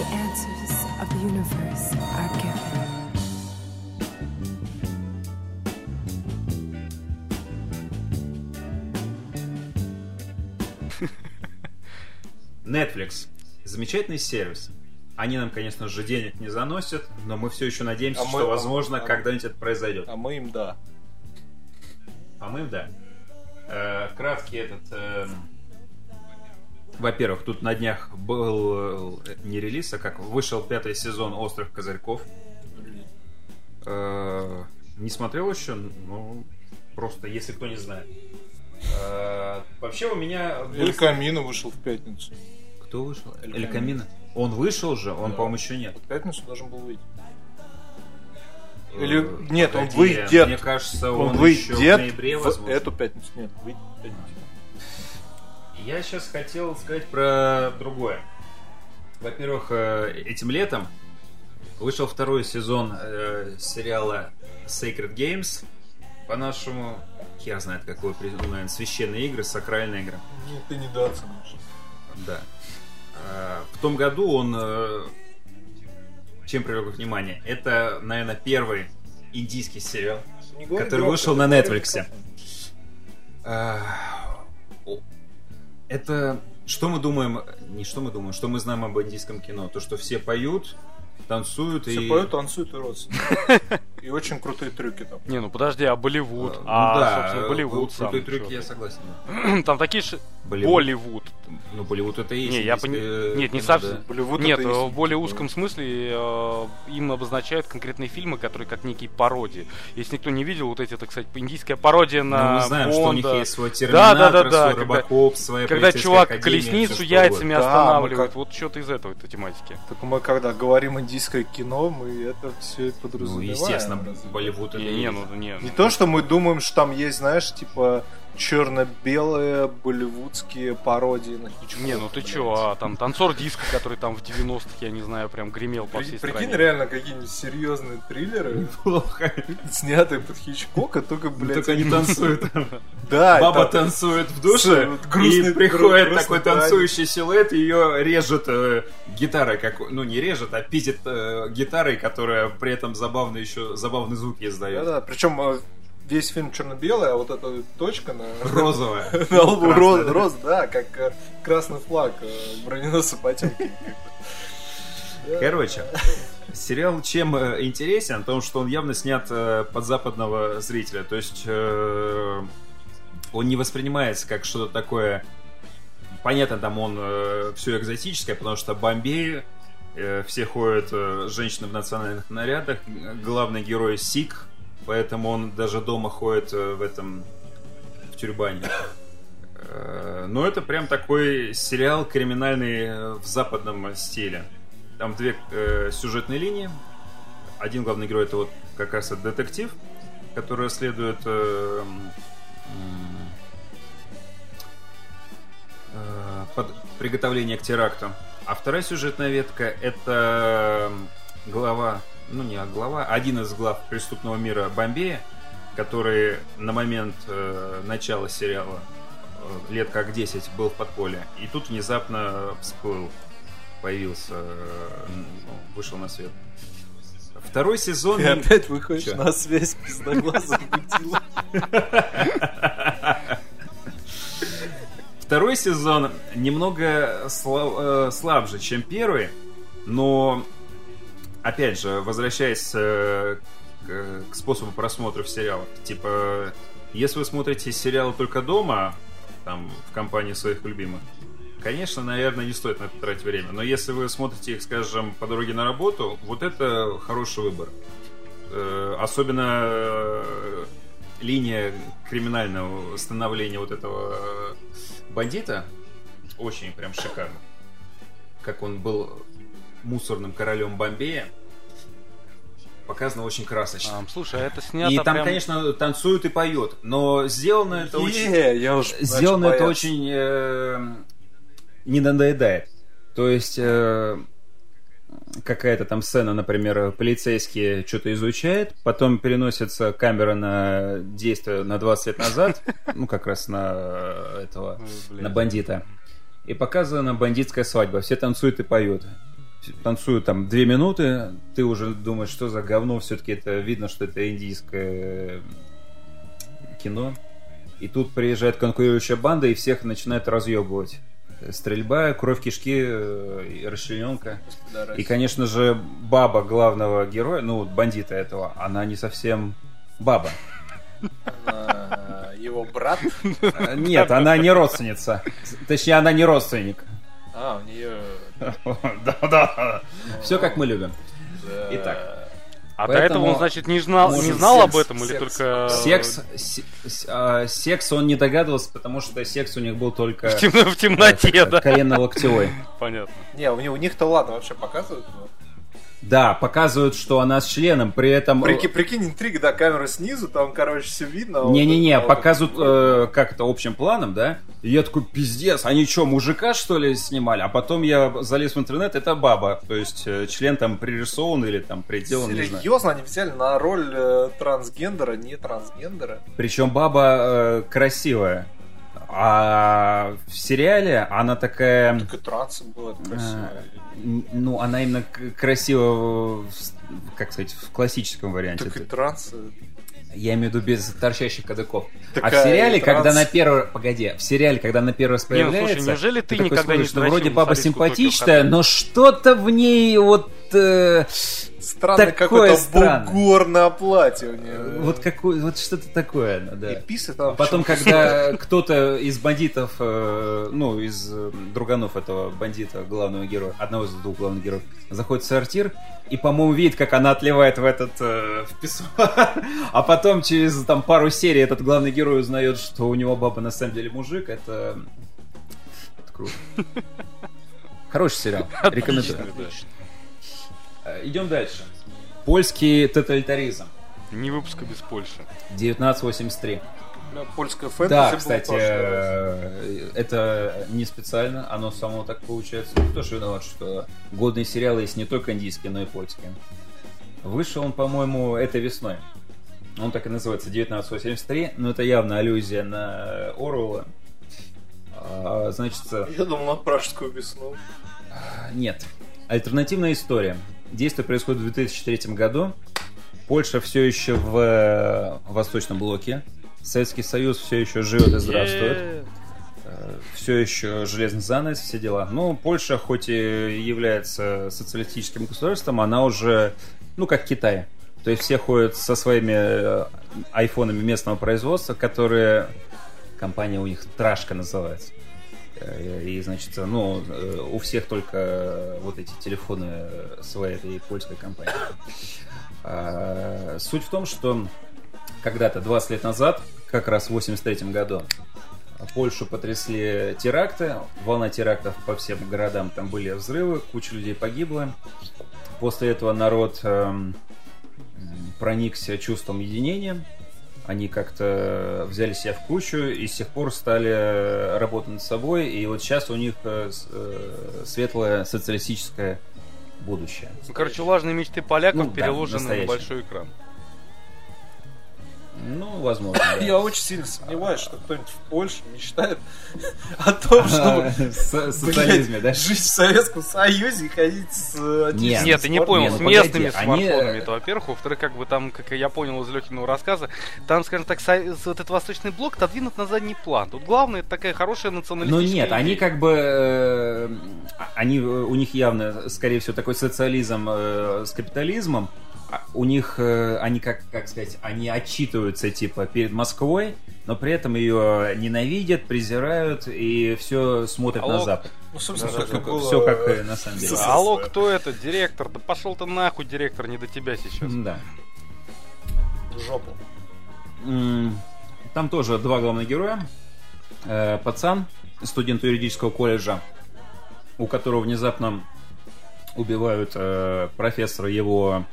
the answers of the universe are given. Netflix. Замечательный сервис. Они нам, конечно же, денег не заносят, но мы все еще надеемся, А мы- что, а- возможно, а- когда-нибудь это произойдет. А мы им да. По-моему, да. Э, краткий этот... эм, Во-первых, тут на днях был э, не релиз, а как вышел пятый сезон «Острых козырьков». Э, Не смотрел еще, ну, просто, если кто не знает. Э, Вообще у меня... был- Эль Камино вышел в пятницу. Кто вышел? Эль Эль Камино. Он вышел же? Он, Да. по-моему, еще нет. В пятницу должен был выйти. Или- нет, он выйдет. Мне кажется, Он, он, еще в выйдет ноябре, в возможно. эту пятницу. Нет, выйдет в пятницу. Я сейчас хотел сказать про другое. Во-первых, э, этим летом вышел второй сезон э, сериала Sacred Games. По-нашему, хер знает, как его наверное, священные игры, сакральные игры. Нет, ты недооцениваешь. Да. Э, В том году он э, чем привлек внимание? Это, наверное, первый индийский сериал, который вышел на Netflix. Это что мы думаем, не что мы думаем, что мы знаем об индийском кино? То, что все поют, танцуют Все и... поют, танцуют и родятся. И очень крутые трюки там. Не, ну подожди, а Болливуд? Ну а, да, собственно, Болливуд сам. крутые трюки, я согласен. Там такие же... Болливуд. Ну, Болливуд это и есть. Не, я пони- Нет, не совсем. Болливуд Нет, э, в более узком смысле э, им обозначают конкретные фильмы, которые как некие пародии. Если никто не видел, вот эти, так сказать, индийская пародия Ну, на мы знаем, что у них есть свой Да, терминатор, да, да, да, свой когда- робокоп, своя Когда чувак колесницу яйцами останавливает, вот что-то из этого этой тематики. Так мы когда говорим индийское кино, мы это все. Ну, подразумеваем. естественно, разве? Болливуд это Не, не, ну не. Не то, что мы думаем, что там есть, знаешь, типа черно-белые болливудские пародии на Хичкока. Не, ну ты блядь. чё, а там танцор диска, который там в 90-х, я не знаю, прям гремел по всей Прикинь, стране. реально какие-нибудь серьезные триллеры, Плохо. снятые под Хичкока, только, блядь, Только не танцуют. Да, Баба танцует в душе, грустный- и приходит такой танцующий силуэт, ее режет э, гитарой, как, ну не режет, а пиздит э, гитарой, которая при этом забавно еще забавный звук издает. Да-да, причем весь фильм черно-белый, а вот эта точка на, Розовая. на лбу роз, да. роз, да, как э, красный флаг э, броненосца Потемкин. Короче, сериал чем э, интересен? В том, что он явно снят под западного зрителя. То есть он не воспринимается как что-то такое... Понятно, там он все экзотическое, потому что Бомбей, все ходят женщины в национальных нарядах, главный герой Сик, поэтому он даже дома ходит э, в этом в тюрбане. Э, Но это прям такой сериал криминальный э, в западном стиле. Там две сюжетные линии. Один главный герой это вот как раз этот детектив, который расследует под- приготовление к теракту. А вторая сюжетная ветка это глава, ну не глава, один из глав преступного мира Бомбея, который на момент э, начала сериала э, лет как 10 был в подполье. И тут внезапно всплыл, появился, э, ну, вышел на свет. Второй сезон... Ты опять выходишь Чё? на связь пиздоглазом мутила. Второй сезон немного сла- э, слабже, чем первый, но опять же, возвращаясь э, к, к способу просмотра сериалов, типа, если вы смотрите сериалы только дома, там, в компании своих любимых, конечно, наверное, не стоит на это тратить время. Но если вы смотрите их, скажем, по дороге на работу, вот это хороший выбор. Э, Особенно э, линия криминального становления вот этого бандита очень прям шикарно. Как он был мусорным королем Бомбея. Показано очень красочно. А, слушай, а это снято и там, прям- конечно, танцуют и поют, но сделано это очень... Е, я уж Сделано это бояться. очень э, не надоедает. То есть э, какая-то там сцена, например, полицейские что-то изучают, потом переносится камера на действие на 20 лет назад, ну как раз на этого, Ой, блин. на бандита. И показана бандитская свадьба. Все танцуют и поют. Танцуют там две минуты, ты уже думаешь, что за говно, все-таки это видно, что это индийское кино. И тут приезжает конкурирующая банда и всех начинает разъебывать. Стрельба, кровь кишки, э, расчлененка. И, конечно же, баба главного героя, ну, бандита этого, она не совсем баба. А, Его брат. Э, Нет, она не родственница. Точнее, она не родственник. А, у нее... Да-да. Все как мы любим. Итак. А до Поэтому, этого он, значит, не знал, не знал об секс, этом или секс. только... Секс, се- с- а, секс он не догадывался, потому что секс у них был только В, темно- в темноте, да. колено-локтевой. Понятно. Не, у них- у них-то ладно, вообще показывают. но- Да, показывают, что она с членом, при этом... Прики- Прикинь, интрига, да, камера снизу, там, короче, все видно. а вот Не-не-не, а вот показывают это- э, как это общим планом, да? И я такой, пиздец, они что, мужика что ли снимали? А потом я залез в интернет, это баба. То есть э, член там пририсован или там приделан. Серьезно, они взяли на роль э, трансгендера, не трансгендера. Причем баба э, красивая. А в сериале она такая... Так и трансы было красиво. Н- Ну, она именно к- красива, в с- как сказать, в классическом варианте. Так и трансы. Я имею в виду без торчащих кадыков. а в Такая сериале, транс. когда на первый... Погоди, в сериале, когда на первый раз Не, ну, появляется... слушай, неужели ты такой никогда не смотришь, ну, дрочил вроде баба симпатичная, но что-то в ней вот... э, Странный Такое какой-то бугор на платье у нее. вот какой, вот что-то такое, да. И писы там. А потом, когда кто-то из бандитов, э, ну, из э, друганов этого бандита, главного героя, одного из двух главных героев, заходит в сортир и, по-моему, видит, как она отливает в этот э, в песок. А потом через там пару серий этот главный герой узнает, что у него баба на самом деле мужик. Это, это круто. Хороший сериал. Рекомендую. Отлично, да. Э, Идем дальше. Польский тоталитаризм. Ни выпуска без Польши. 1983. Да, Польская фэнтези Да, кстати, э, это не специально, оно само так получается. Ну, Кто же виноват, что годные сериалы есть не только индийские, но и польские. Вышел он, по-моему, этой весной. Он так и называется 1983, но это явно аллюзия на Оруэлла. А, Значит, Я думал на пражскую весну. нет. Альтернативная история. Действие происходит в 2003 году. Польша все еще в э, Восточном блоке. Советский Союз все еще живет и здравствует. Е-е-е. все еще железный занавес, все дела. Но Польша, хоть и является социалистическим государством, она уже, ну, как Китай. То есть все ходят со своими э, айфонами местного производства, которые... Компания у них Трашка называется. Э, И, значит, ну, э, у всех только вот эти телефоны своей этой польской компании. А, Суть в том, что когда-то, 20 лет назад, как раз в 83 году, Польшу потрясли теракты, волна терактов по всем городам, там были взрывы, куча людей погибла. После этого народ эм, проникся чувством единения, они как-то взяли себя в кучу и с тех пор стали работать над собой, и вот сейчас у них э, э, светлое социалистическое будущее. Ну, короче, влажные мечты поляков Ну, да, переложены на настоящие. большой экран. Ну, возможно. да. Я очень сильно сомневаюсь, что кто-нибудь в Польше мечтает о том, чтобы С- социализме, да? жить в Советском Союзе и ходить с э, Нет. Нет, ты не понял, с ну местными смартфонами, это во-первых. Во-вторых, как бы там, как я понял из Лехиного рассказа, там, скажем так, вот этот восточный блок отодвинут на задний план. Тут главное, это такая хорошая Ну националистическая нет, они как бы, э, они, э, у них явно, скорее всего, такой социализм с капитализмом. А У них, э, они как, как сказать, они отчитываются типа перед Москвой, но при этом ее ненавидят, презирают и все смотрят на Алло. Запад. Ну, собственно, Да-да-да. как и было, Все как э, на самом деле. Алло, кто это? Директор? Да пошел ты нахуй, директор, не до тебя сейчас. Да. в жопу. Там тоже два главных героя. Э, Пацан, студент юридического колледжа, у которого внезапно убивают профессора, его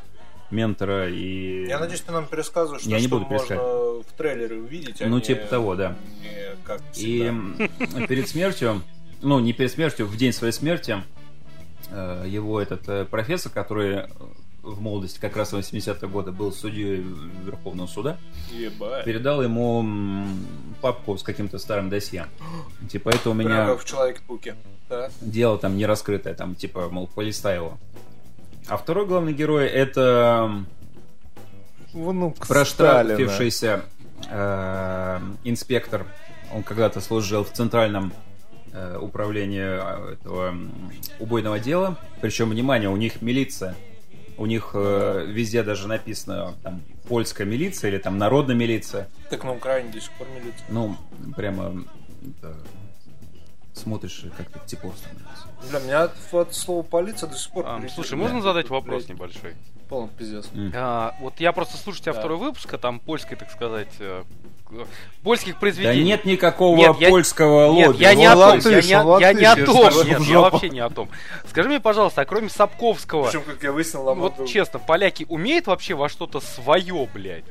ментора и... Я надеюсь, ты нам пересказываешь, Я что, не что буду можно пересказывать. в трейлере увидеть, а Ну, не- типа того, да. И перед смертью, ну, не перед смертью, в день своей смерти, э, его этот э, профессор, который в молодости, как раз в 80-е годы, был судьей Верховного суда, Ебать. передал ему папку с каким-то старым досье. Типа, это у меня как в Человеке-пауке. Да. дело там не раскрытое, там, типа, мол, полистай его. А второй главный герой это Внук проштрафившийся э, инспектор. Он когда-то служил в центральном э, управлении э, этого убойного дела. Причем, внимание, у них милиция. У них э, везде даже написано там польская милиция или там народная милиция. Так на Украине до сих пор милиция. Ну, прямо это, смотришь, и как-то тепло становится. Бля, меня от слова полиция до сих пор... А, слушай, можно задать вопрос Блядь, небольшой? Полный пиздец. А, вот я просто слушаю тебя Да. второй выпуск, а там польской, так сказать, э, польских Да произведений. нет никакого Нет, я- польского Нет, лобби. я не о том, я не, я не о том, нет, я вообще не о том. Скажи мне, пожалуйста, а кроме Сапковского, Причем, как я выяснил, вот честно, поляки умеют вообще во что-то свое, блядь?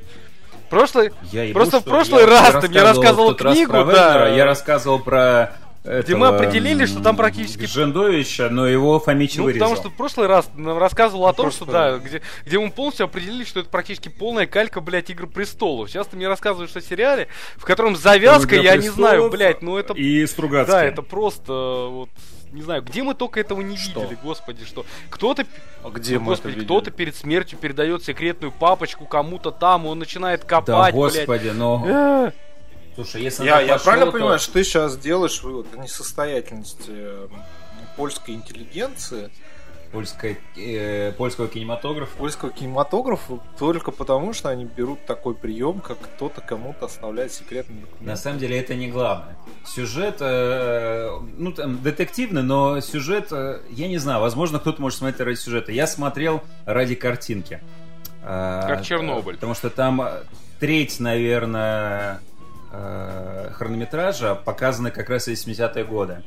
Прошлый, Я ебу, Просто в прошлый я раз ты мне рассказывал тот раз книгу, про да. Вейнера, Я рассказывал про этого, мы определили, что там практически- Жендовича, но его Фомич ну, вырезал. потому что в прошлый раз нам рассказывал о том, Просто- что да, где, где мы полностью определили, что это практически полная калька, блядь, Игр престолов. Сейчас ты мне рассказываешь о сериале, в котором завязка, «Игра я не знаю, престолов» блядь, ну это И Стругацкий. Да, это просто э, вот не знаю, где мы только этого не Что? видели, господи, что кто-то, А где ну, мы господи, кто-то перед смертью передает секретную папочку кому-то там, он начинает Да, копать, блядь. господи, но... Слушай, если Я, я пошла, правильно то- понимаю, что ты сейчас делаешь вывод о несостоятельности э, польской интеллигенции, Польская, э, польского кинематографа. польского кинематографа только потому, что они берут такой прием, как кто-то кому-то оставляет секретный документ. На самом деле это не главное. Сюжет, э, ну там детективный, но сюжет, э, я не знаю, возможно кто-то может смотреть ради сюжета. Я смотрел ради картинки. Э, Как Чернобыль. Потому что там треть, наверное, э, хронометража показаны как раз 80-е годы.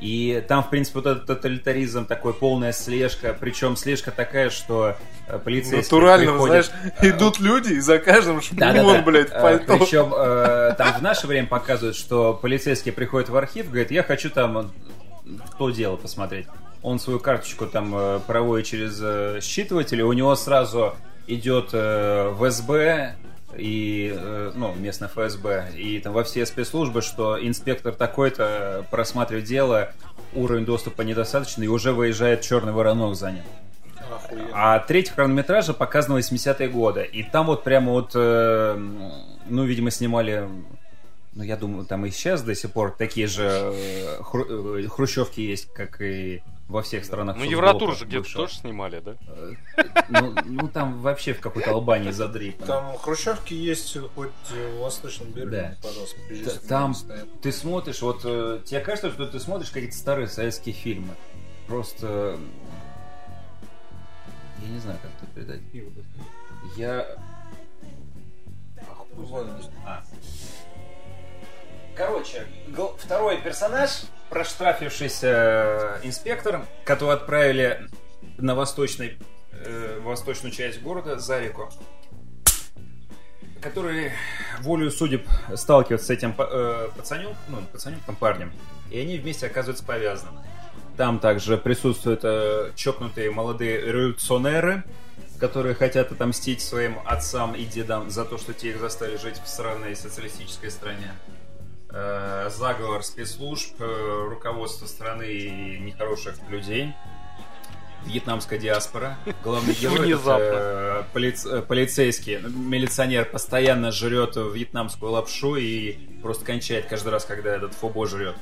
И там, в принципе, вот этот тоталитаризм, такой полная слежка, причем слежка такая, что э, полицейские Натурально, знаешь, э, идут люди и за каждым да, да, шпион, да. блядь, в пальто. Причем э, там в наше время показывают, что полицейский приходит в архив, говорит, я хочу там э, то дело посмотреть. Он свою карточку там э, проводит через э, считыватель, и у него сразу идет э, в СБ и э, ну местное ФСБ и там во все спецслужбы, что инспектор такой-то просматривает дело, уровень доступа недостаточный, и уже выезжает черный воронок за ним. Охуенно. А треть хронометража показана 80-е годы. И там вот прямо вот, э, ну, видимо, снимали, ну, я думаю, там и сейчас до сих пор такие же э, хру- хрущевки есть, как и во всех странах. Ну, Евротур же где-то бывшего. тоже снимали, да? Ну, ну, там вообще в какой-то Албании задрипано. Там хрущевки есть хоть в Восточном Берлине, Да. пожалуйста. Там ты смотришь, вот э, тебе кажется, что ты смотришь какие-то старые советские фильмы. Просто я не знаю, как это передать. Я знает. А. Короче, второй персонаж, проштрафившийся э, инспектор, которого отправили на восточный, э, восточную часть города за реку, который волею судеб сталкивается с этим э, пацанем, ну, пацанюком, парнем, и они вместе оказываются повязаны. Там также присутствуют э, чокнутые молодые революционеры, которые хотят отомстить своим отцам и дедам за то, что те их заставили жить в странной социалистической стране. Э, заговор спецслужб, э, руководство страны и нехороших людей. Вьетнамская диаспора. Главный герой это, э, полиц- э, полицейский, милиционер постоянно жрет вьетнамскую лапшу и просто кончает каждый раз, когда этот фобо жрет.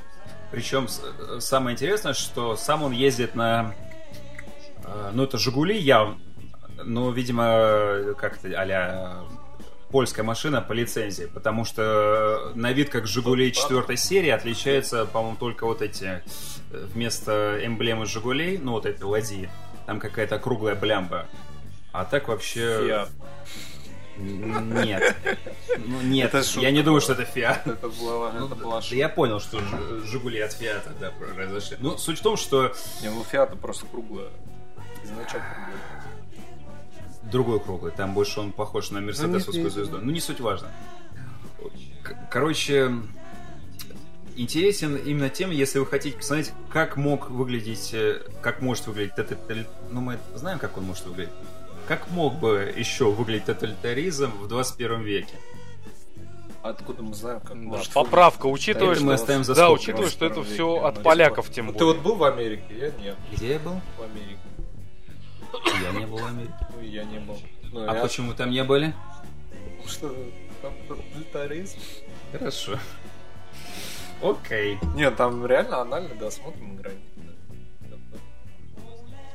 Причем э, самое интересное, что сам он ездит на... э, Ну, это Жигули явно. Ну, видимо, как-то а польская машина по лицензии, потому что на вид как Жигули четвертой серии отличается, по-моему, только вот эти э, вместо эмблемы Жигулей, ну вот эти ладьи, там какая-то круглая блямба. А так вообще... Фиат. Нет. Ну, нет, Это я не думаю, что это Фиат. Это была, Ну, это была да шутка. я понял, что Жигули от Фиата, да, произошли. Ну, суть в том, что Не, ну Фиата просто круглая. Значок круглый. Другой круглый, там больше он похож на мерседесовскую не- звезду. Ну, не суть важно. Короче, интересен именно тем, если вы хотите посмотреть, как мог выглядеть, э, как может выглядеть этот, ну, мы знаем, как он может выглядеть. как мог бы еще выглядеть тоталитаризм в 21 веке? Откуда мы знаем, как Да, может поправка, учитывая, это что, мы оставим за да, учитывая, что это 21 все от ну, поляков, типа. тем Ты более. вот был в Америке? Я нет. Где я был? В Америке. Я не был в Америке. Ну, я не был. Ну, А я- почему там не были? Что, там тоталитаризм? Хорошо. Окей. Нет, там реально анальный досмотр на границе.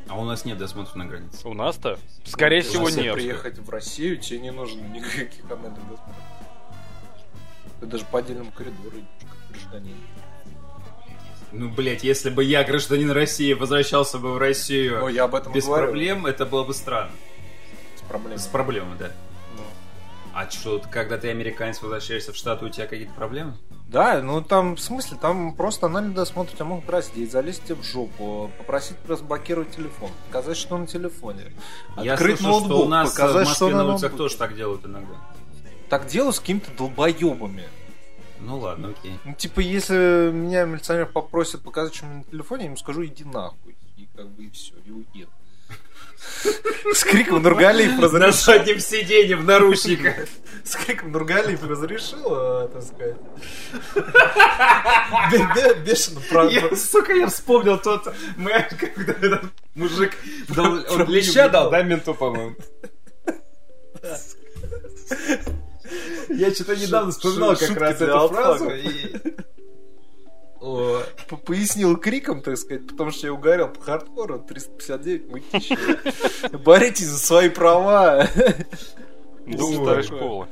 А у нас нет досмотра на границе. У нас-то? Скорее всего, Если нет. приехать в Россию, тебе не нужно никаких анальных досмотров. Ты даже по отдельному коридору идешь, как гражданин. Ну, блядь, если бы я, гражданин России, возвращался бы в Россию Ну, я об этом без говорю. проблем, это было бы странно. С проблемой. С проблемой, да. Ну. А что, когда ты американец возвращаешься в Штаты, у тебя какие-то проблемы? Да, ну там, в смысле, там просто анальный досмотр тебя могут раздеть, залезть тебе в жопу, попросить разблокировать телефон, показать, что на телефоне. Я Открыть слышал, ноутбук, что у нас показать, в что Москве на на улицах тоже так делают иногда. Так делаю с какими-то долбоебами. Ну ладно, окей. Ну, типа, если меня милиционер попросит показать, что у меня на телефоне, я ему скажу, иди нахуй. И как бы и все, и уеду. С криком Нургалиев На разрешил. заднем сиденье в наручниках. С криком Нургалиев разрешил, а, так сказать. Бе- бе- Бешено про- сука, я вспомнил тот мем, когда этот мужик он леща дал, да, менту, по-моему? Я что-то недавно вспоминал как раз эту фразу. Пояснил криком, так сказать, потому что я угорел по хардкору 359 мытища. Боритесь за свои права. Дух Ой. старой школы.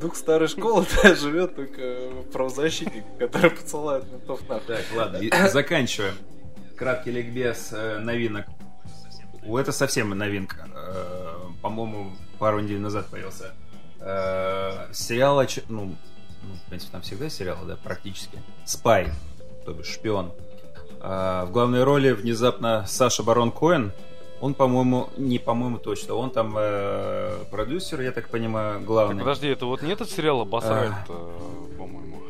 Дух старой школы да, живет только правозащитник, который посылает ментов нахуй. Так, ладно, заканчиваем. Краткий ликбез э, новинок. О, Это совсем новинка. Э, По-моему, пару недель назад появился. Э, Сериал, ну, ну, в принципе, там всегда сериалы, да, практически. Спай, то бишь шпион. Э, В главной роли внезапно Саша Барон Коэн. Он, по-моему, не по-моему точно, он там э, продюсер, я так понимаю, главный. Так, подожди, это вот не этот сериал обосрали-то, по-моему.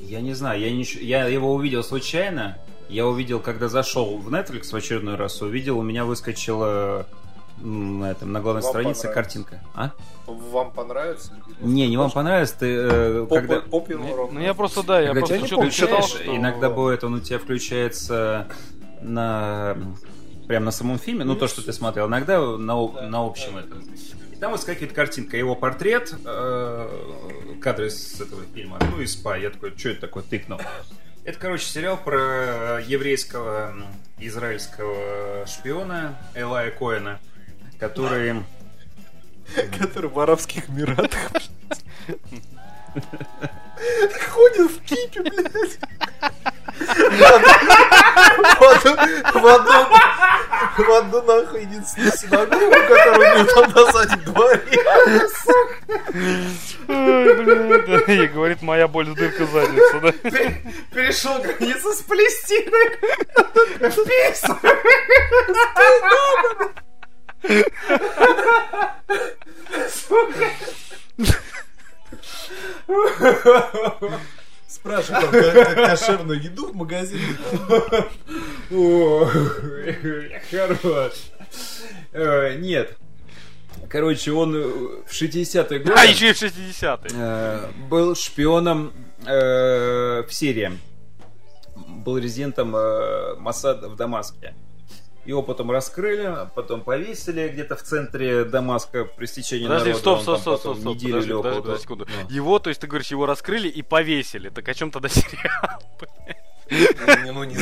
Я не знаю, я, не, я его увидел случайно. Я увидел, когда зашел в Netflix в очередной раз, увидел, у меня выскочила на, этом, на главной Вам странице понравится. картинка. А? Вам понравится? Не, не вам понравилось, ты э, когда, Поп Ну, ну, я просто, да, я когда просто тебя что-то читал, что... иногда бывает, он у тебя включается на прям на самом фильме, ну то, что ты смотрел, иногда на, об- на общем этом. И там выскакивает картинка, его портрет, э, кадры с этого фильма, ну и спа. Я такой, что это такое, тыкнул. Это, короче, сериал про еврейского израильского шпиона Элая Коэна, который... Который в Арабских Эмиратах. Ходит в кипе, блядь. В одну, в одну, в одну нахуй единственную синагогу, которую у него там на заднем дворе. Ой, И говорит, моя боль с дырка задница, да? Перешел границу с Палестиной в. Спрашиваю, там, как- как кошерную еду в магазине. Хорош. Нет. Короче, он э, в 60-е годы А, еще и в 60-е. э, был шпионом э, в Сирии. Был резидентом Масада в Дамаске. Его потом раскрыли, потом повесили где-то в центре Дамаска при стечении Подожди, народа. стоп, стоп, стоп, стоп, стоп, неделю подожди, подожди, подожди секунду. Ну. Его, то есть ты говоришь, его раскрыли и повесили. Так о чем тогда сериал? Ну, не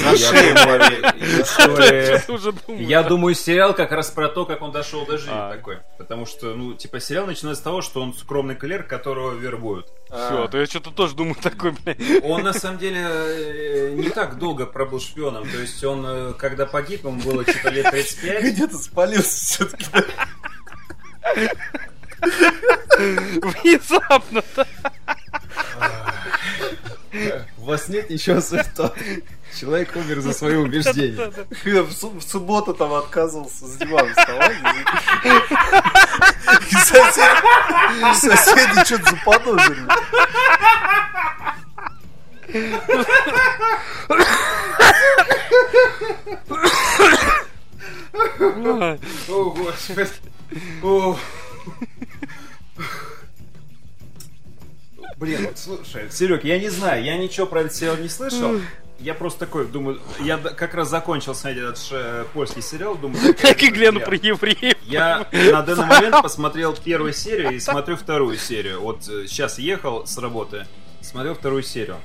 уже думаю. Я думаю, сериал как раз про то, как он дошел до жизни А. такой. Потому что, ну, типа, сериал начинается с того, что он скромный клерк, которого вербуют. Все, то я что-то тоже думаю такой, блядь. Он, на самом деле, э, не так долго пробыл шпионом. То есть он, э, когда погиб, ему было что-то лет 35. Где-то спалился все-таки. Внезапно, да. У вас нет ничего святого. Человек умер за свои убеждения. В, су- в субботу там отказывался с дивана вставать. И соседи, соседи что-то заподозрили. господи. О. Блин, вот слушай, Серег, я не знаю, я ничего про этот сериал не слышал. Я просто такой, думаю, я как раз закончил смотреть этот ш- польский сериал, думаю... Как и Глену про евреев. Я на данный момент посмотрел первую серию и смотрю вторую серию. Вот сейчас ехал с работы, смотрел вторую серию.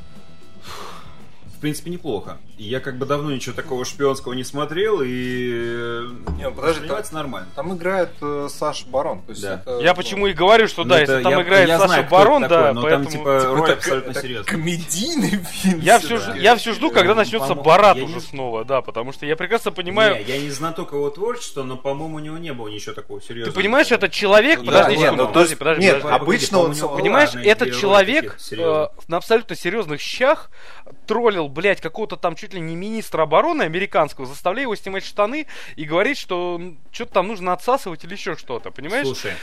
В принципе, неплохо. И я как бы давно ничего такого шпионского не смотрел, и э, Не, подожди, воспринимается нормально. Там играет э, Саша Барон. То есть Да. это, Я ну, почему и говорю, что Ну, да, это если там я- играет я Саша знаю, Барон, это такой, да, но поэтому... там типа роль это- абсолютно это серьезный. комедийный фильм. Я все, ж- я все жду, когда Ну, начнется Барат я уже не- снова, да, потому что я прекрасно понимаю... Не, я не знаток его творчества, но, по-моему, у него не было ничего такого серьезного. Ты понимаешь, этот человек, Да, подожди нет, секунду, ну, подожди, подожди, нет, обычно всё- Понимаешь, этот человек э, на абсолютно серьезных щах троллил, блядь, какого-то там чуть ли не министра обороны американского, заставляя его снимать штаны и говорить, что что-то там нужно отсасывать или еще что-то, понимаешь? Слушай,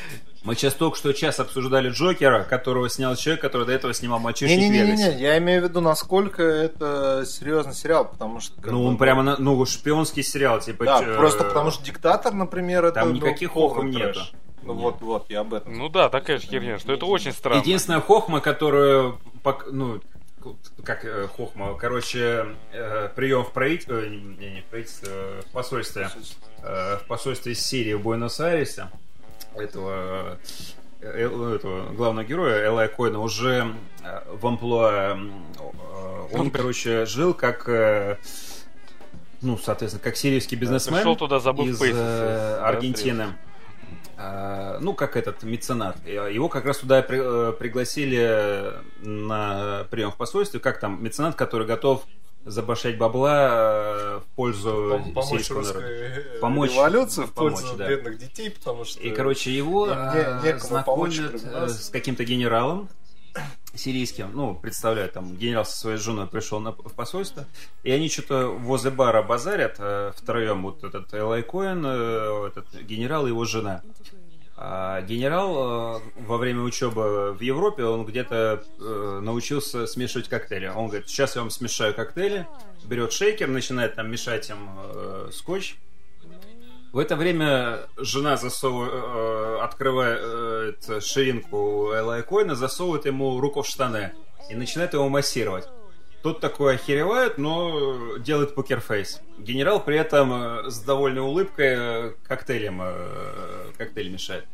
мы сейчас только что час обсуждали Джокера, которого снял человек, который до этого снимал «Мальчишник в Не-не-не, Вегасе». я имею в виду, насколько это серьезный сериал, потому что... Ну, бы, он прямо, на- ну, шпионский сериал, типа... Да, чё, просто потому что диктатор, например, это Там был никаких трэш. нету. Ну Нет. вот, вот, я об этом. Ну да, такая же херня, что это очень странно. Единственная хохма, которую, ну, как э, хохма, короче, э, прием в правительстве, не, не в правительстве, э, в посольстве, э, в посольстве Сирии в Буэнос-Айресе, этого, э, э, этого главного героя, Элая Койна, уже э, в амплуа, э, он, короче, жил как, э, ну, соответственно, как сирийский бизнесмен пришел туда, забыв из пейсы, э, да, Аргентины. А, ну, как этот меценат. Э, Его как раз туда при- э, пригласили на прием в посольстве, как там меценат, который готов забашать бабла э, в пользу Пом- Помочь сирийского народа. русской Помочь. революции в Помочь, пользу да. бедных детей, потому что... И, короче, его не- э, помочь, знакомят э, нас. с каким-то генералом сирийским, ну, представляю, там, генерал со своей женой пришел на- в посольство, и они что-то возле бара базарят э, втроем, вот этот Элай Коэн, э, этот генерал и его жена. А генерал э, во время учебы в Европе, он где-то э, научился смешивать коктейли. Он говорит, сейчас я вам смешаю коктейли, берет шейкер, начинает там мешать им э, скотч, в это время жена засовывает, э, открывает э, ширинку Элай Койна, засовывает ему руку в штаны и начинает его массировать. Тот такой охеревает, но делает покерфейс. Генерал при этом э, с довольной улыбкой э, коктейлем, э, коктейль мешает.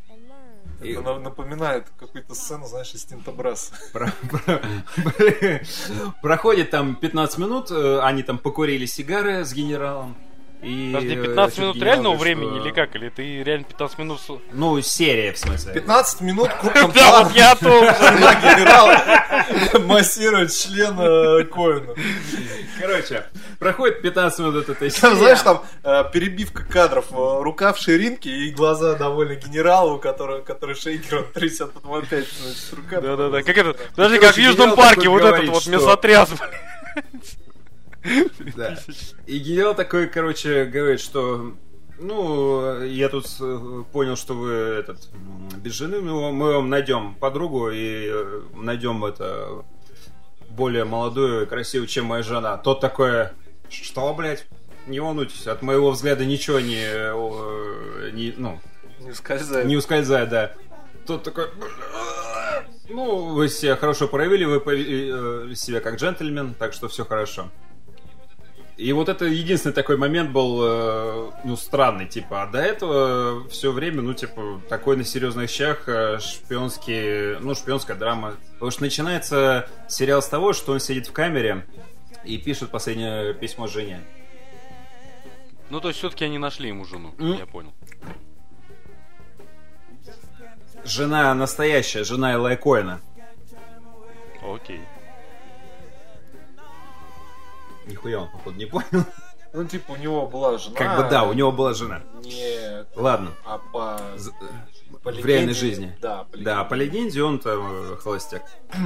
И- Это на- напоминает какую-то сцену, знаешь, из Тинтобраса. Про- про- Проходит там 15 минут, э, они там покурили сигары с генералом. И, Подожди, э, 15 чё-то минут генерал реального говорит, времени что- или как? Или ты реально 15 минут... Ну, серия, в смысле. 15 минут крупным Да, вот я о том же. жена генерала массирует члена Коэна. Короче, проходит 15 минут этой Там, серии. знаешь, там э, перебивка кадров, э, рука в ширинке и глаза довольно генералу, который, который шейкером трясет, потом опять рука. Да-да-да, как это... Подожди, как в Южном генерал парке, вот этот вот что- мясотряс. Да. И генерал такой, короче, говорит, что ну, я тут э, понял, что вы этот без жены, ну, мы вам найдем подругу и э, найдем это более молодую и красивую, чем моя жена. Тот такой, что, блядь? Не волнуйтесь, от моего взгляда ничего не, э, не ну, Не ускользает. не ускользает, да. Тот такой... Ну, вы себя хорошо проявили, вы себя как джентльмен, так что все хорошо. И вот это единственный такой момент был, э, ну, странный, типа. А до этого все время, ну, типа, такой на серьезных щах э, шпионский, ну, шпионская драма. Потому что начинается сериал с того, что он сидит в камере и пишет последнее письмо жене. Ну, то есть, все-таки они нашли ему жену, М. я понял. Жена настоящая, жена Элай Коэна. Окей. Нихуя он, походу, не понял. Ну, типа, у него была жена. Как бы да, у него была жена. Не, Ладно. а по... З- по в легенде- реальной жизни. Да, по Да, по легенде. легенде он там э, холостяк.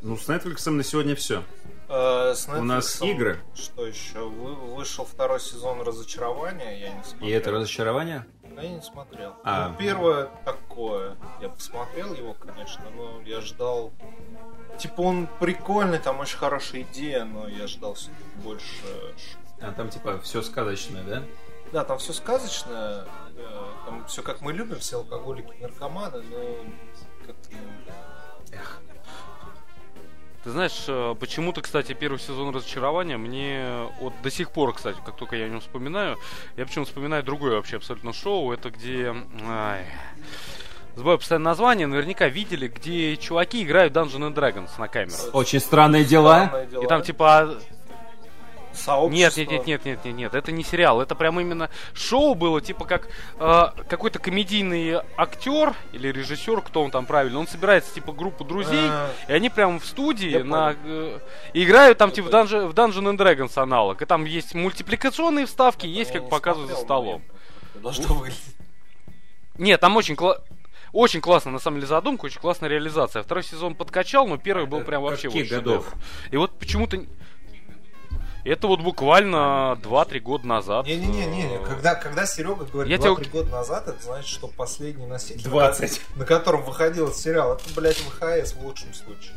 Ну, с Netflix на сегодня все. Э, с У нас игры. Что еще? Вы- Вышел второй сезон разочарования, я не смотрел. И это разочарование? Да, я не смотрел. А. Ну, первое такое. Я посмотрел его, конечно, но я ждал... Типа он прикольный, там очень хорошая идея, но я ждал больше... А там типа все сказочное, да? Да, там все сказочно, э, там все как мы любим, все алкоголики, наркоманы, но как-то Ты знаешь, э, почему-то, кстати, первый сезон разочарования мне вот до сих пор, кстати, как только я о нем вспоминаю, я почему вспоминаю другое вообще абсолютно шоу, это где... Ай, Забываю постоянно название, наверняка видели, где чуваки играют Dungeons and Dragons на камеру. Очень странные дела. Странные дела. И там типа Сообщество. Нет, нет, нет, нет, нет, нет, нет, это не сериал, это прям именно шоу было, типа как э, какой-то комедийный актер или режиссер, кто он там правильно, он собирается типа группу друзей, А. и они прям в студии Я на э, играют там типа в Dungeon, в Dungeon and Dragons аналог, и там есть мультипликационные вставки, есть как показывают за столом. но Должно выглядеть. Нет, там очень кла- очень классно, на самом деле, задумка, очень классная реализация. Второй сезон подкачал, но первый был прям вообще каких годов? шедевр. И вот почему-то... Это вот буквально 2-3 года назад. Не-не-не, э, когда, когда Серега говорит Я 2-3 тебя- года назад, это значит, что последний носитель, 20. на котором выходил сериал, это, блядь, ВХС в лучшем случае.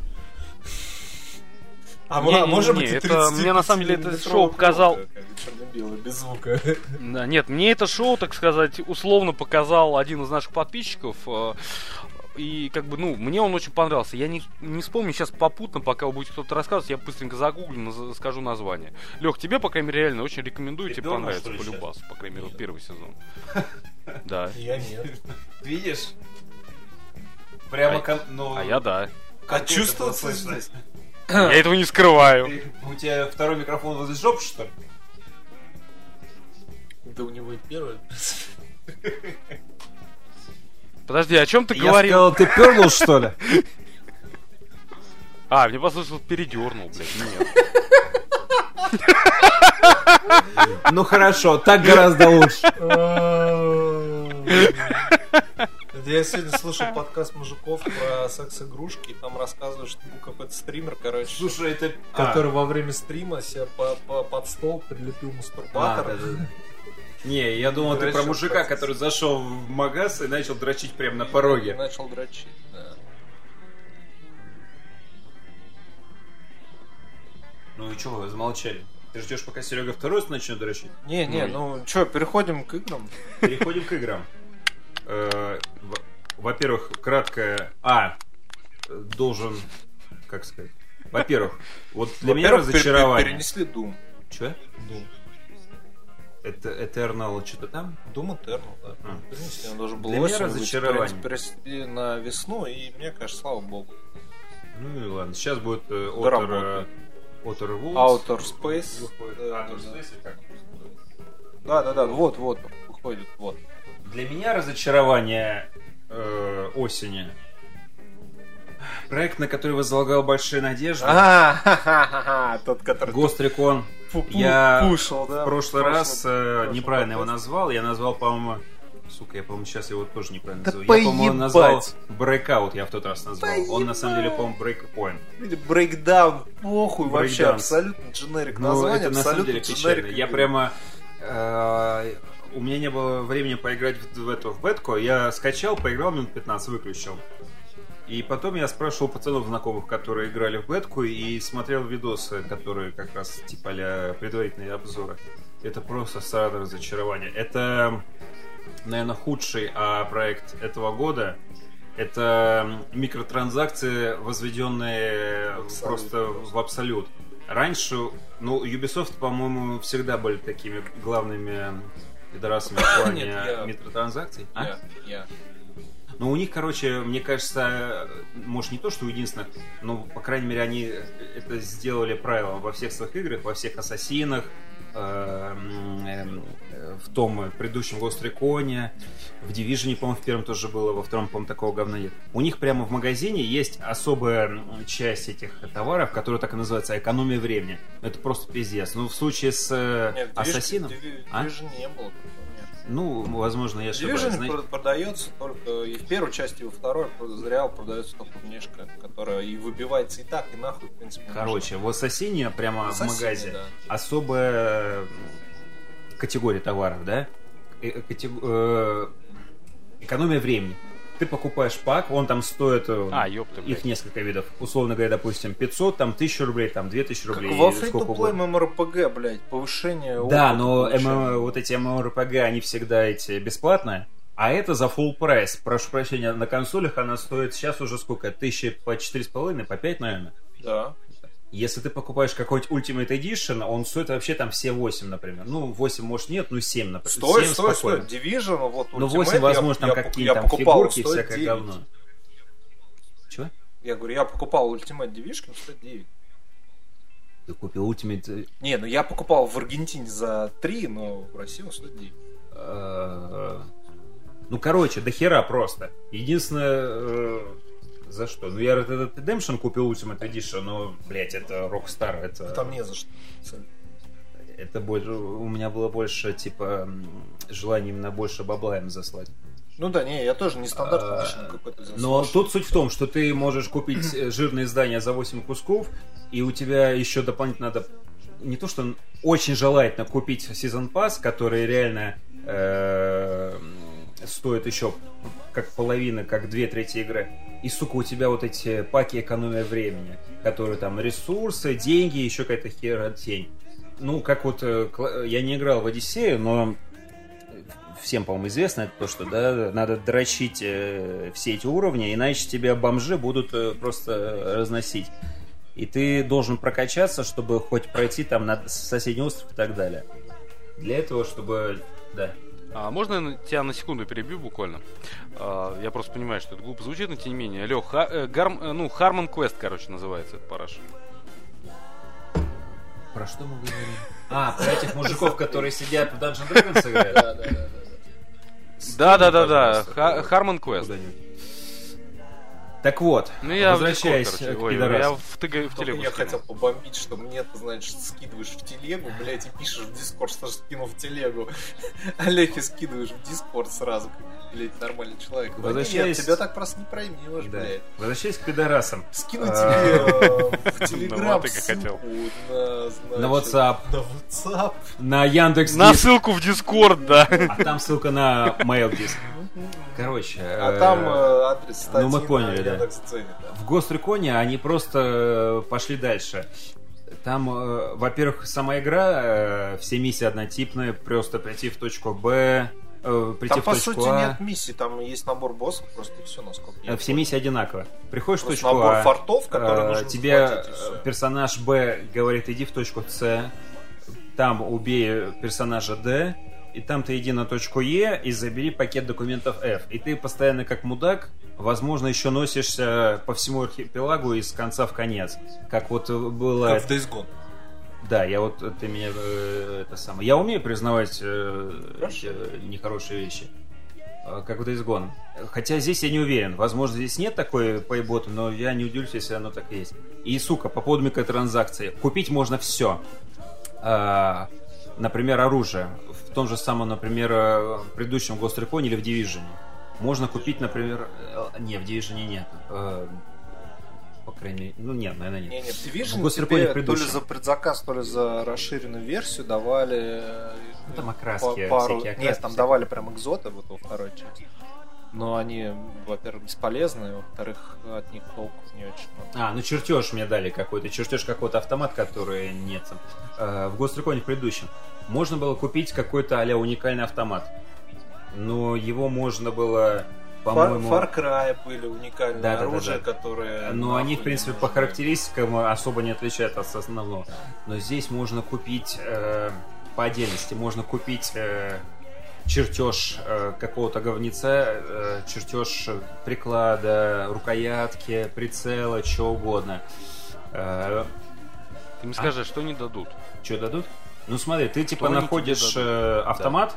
А Не-не-не, мо- может быть, и это 35 мне на самом деле это шоу показал- как без звука. Да, нет, мне это шоу, так сказать, условно показал один из наших подписчиков. э, И как бы, ну, мне он очень понравился. Я не, не вспомню сейчас попутно, пока вы будете кто-то рассказывать, я быстренько загуглю, наз- скажу название. Лех, тебе, по крайней мере, реально очень рекомендую, тебе Передернул, понравится ли, по любасу, по крайней мере, вот первый сезон. Да. Я нет. Видишь? Прямо А- кон- ну, А я да. А чувствоваться было слышно. Я этого не скрываю. Ты- У тебя второй микрофон возле жопы, что ли? Да у него и первый. Подожди, о чем ты Я говорил? сказал, ты пернул, что ли? А, мне послышалось, передернул, блядь. Нет. Ну хорошо, так гораздо лучше. Я сегодня слушал подкаст мужиков про секс-игрушки, и там рассказывают, что был какой-то стример, короче, Слушай, это... который во время стрима по- под стол прилепил А, мастурбатор. да. Не, я думал, ты про мужика, который зашел в магаз и начал дрочить прямо на И пороге. начал дрочить, да. Ну и что вы замолчали? Ты ждешь, пока Серега второй начнет дрочить? Не, не, ну что, переходим к играм. Переходим к играм. Э, во- Во-первых, краткое... А, должен... Как сказать? Во-первых, вот для меня разочарование... Перенесли Doom. Че? Doom. Это Eternal что-то там? Doom Eternal, да. А. Перенесли, он должен был Для меня разочарование. перенес- перенесли на весну, и мне кажется, слава богу. Ну и ладно. Сейчас будет э, Outer, э. Outer Worlds. Outer Space. Выходит. Да, да, Outer да. Space или как? Да, да, да, вот, вот, выходит, вот. Для меня разочарование э, осени. Проект, на который возлагал большие надежды. А, тот, который Ghost Recon. Я пушил, да. В прошлый раз э, неправильно его назвал. Я назвал, по-моему... Сука, я, по-моему, сейчас его тоже неправильно Да назову. я, по-моему, назвал Breakout, я в тот раз назвал. Он, на самом деле, по-моему, Breakpoint. Или брейкдаун, похуй вообще, абсолютно дженерик Ну, название, абсолютно дженерик. Я прямо... у меня не было времени поиграть в, в эту, в бетку. Я скачал, поиграл минут 15, выключил. И потом я спрашивал пацанов знакомых, которые играли в бетку, и смотрел видосы, которые как раз типа а предварительные обзоры. Это просто срада разочарование. Это, наверное, худший а, проект этого года. Это микротранзакции, возведенные абсолют просто в абсолют. Раньше, ну, Ubisoft, по-моему, всегда были такими главными пидорасами в плане Нет, я- микротранзакций. А? Я, я. Ну, у них, короче, мне кажется, может, не то, что у единственных, но, по крайней мере, они это сделали правилом во всех своих играх, во всех Ассасинах, э, э, в том предыдущем Ghost Recon, в Division, по-моему, в первом тоже было, во втором, по-моему, такого говна нет. У них прямо в магазине есть особая часть этих товаров, которая так и называется экономия времени. Это просто пиздец. Ну, в случае с э, Нет, в Division- Ассасином... в А? Division не было такого. Ну, возможно, я ошибаюсь. Division Знаете- прод- продается только и в первой части, и во второй зря продается только внешка, которая и выбивается и так, и нахуй, в принципе. Короче, в Ассасине прямо нужна. в магазе да. особая категория товаров, да? Э, э, катего- э, Экономия времени. Ты покупаешь пак, он там стоит, э, А, ёпта, их несколько видов, условно говоря, допустим, 500, там 1000 рублей, там 2000 Как рублей, во или сколько фри-то-плей. MMORPG, блядь, повышение Да, но. MMO вот эти MMORPG, они всегда эти бесплатные, а это за full прайс. Прошу прощения, на консолях она стоит сейчас уже сколько? Тысячи по четыре с половиной, по пять, наверное. Да. Если ты покупаешь какой-нибудь Ultimate Edition, он стоит вообще там все 8, например. Ну, 8, может, нет, ну 7, например. Стоит, 7 стоит, спокойно. стоит. Division, вот Ну, Ultimate, 8, я- возможно, я, там какие-то там покупал, фигурки, всякое 9. говно. Чего? Я говорю, я покупал Ultimate Division, стоит 9. Ты купил Ultimate... э, Не, ну я покупал в Аргентине за 3, но в России он стоит 9. э, Ну, короче, до хера просто. Единственное... За что? Ну, я Red Dead Redemption купил Ultimate Edition, но, блядь, это Rockstar, это... Там не за что. Это больше... У меня было больше, типа, м, желание именно больше бабла им заслать. Ну да, не, я тоже не стандартный А, какой-то взял. Но тут суть в том, что ты можешь купить э, жирное издание за 8 кусков, и у тебя еще дополнительно надо не то что очень желательно купить сезон пас, который реально э, стоит еще как половина, как две трети игры. И, сука, у тебя вот эти паки экономия времени, которые там ресурсы, деньги, еще какая-то херотень. Ну, как вот, э, я не играл в Одиссею, но всем, по-моему, известно это то, что да, надо дрочить э, все эти уровни, иначе тебя бомжи будут э, просто разносить. И ты должен прокачаться, чтобы хоть пройти там на соседний остров и так далее. Для этого, чтобы... Да. А можно я тебя на секунду перебью буквально? А, я просто понимаю, что это глупо звучит, но тем не менее. Лех, Ха- э, Гарм- э, ну, Хармон Квест, короче, называется этот параш. Про что мы говорим? А, про этих мужиков, которые сидят в Dungeon Dragons играют? Да, да, да, да. Да-да-да-да, пожалуйста, Ха- Хармон Квест. Куда-нибудь. Так вот, Ну, я в возвращаясь Discord, короче. к Ой, я в, тыга- в телегу я скинул. хотел побомбить, что мне, ты, значит, скидываешь в телегу, блядь, и пишешь в Дискорд, что скинул в телегу. Олеге скидываешь в Дискорд сразу, как, блядь, нормальный человек. Возвращаясь- Нет, тебя так просто не проймешь, Да. блядь. Возвращаясь к пидорасам. Скину А. тебе э, в Ну, Телеграм ссылку на, WhatsApp, На WhatsApp. на Яндекс На ссылку в Дискорд, да. а там ссылка на MailDisk. Короче, А э, там э, адрес статьи ну, мы поняли, на да. В Гостриконе они просто э, пошли дальше. Там, э, во-первых, сама игра, э, все миссии однотипные, просто прийти в точку Б, э, прийти Там, в по точку сути, А. нет миссий, там есть набор боссов, просто все, насколько я Э, Все миссии одинаковые. Приходишь в Просто точку набор А, фортов, которые э, нужно тебе захватить, э, персонаж Б говорит, иди в точку С, там убей персонажа Д, и там ты иди на точку Е и забери пакет документов F. И ты постоянно как мудак, возможно, еще носишься по всему архипелагу из конца в конец. Как вот было... Как в Days Gone. Да, я вот ты меня э, это самое. Я умею признавать э, э, нехорошие вещи. Э, Как вот изгон. Хотя здесь я не уверен. Возможно, здесь нет такой пайбота, но я не удивлюсь, если оно так и есть. И, сука, по поводу микротранзакций. Купить можно все. например, оружие. В том же самом, например, э, предыдущем Гостриконе или в Division. Можно купить, например... э, Не, в Division нет. Э, По крайней мере... Ну, нет, наверное, нет. Не, не, в Division В Гостриконе тебе то ли за предзаказ, то ли за расширенную версию давали Ну, там окраски, пару... всякие окраски. Нет, там всякие. давали прям экзоты вот во второй части. Но они, во-первых, бесполезны, во-вторых, от них толку не очень много. А, ну чертеж мне дали какой-то, чертеж какой-то автомат, который нет. Э, в Гостриконе в предыдущем. Можно было купить какой-то а уникальный автомат. Но его можно было, по-моему... Far Cry были уникальные Да, да, да, оружия, да. которые... Но они, в принципе, по характеристикам особо не отличаются от основного. Но здесь можно купить э, по отдельности. Можно купить э, чертеж э, какого-то говнеца, э, чертеж приклада, рукоятки, прицела, чего угодно. Э, Ты мне скажи, что не дадут? что дадут? Ну смотри, ты типа они тебе находишь э, автомат,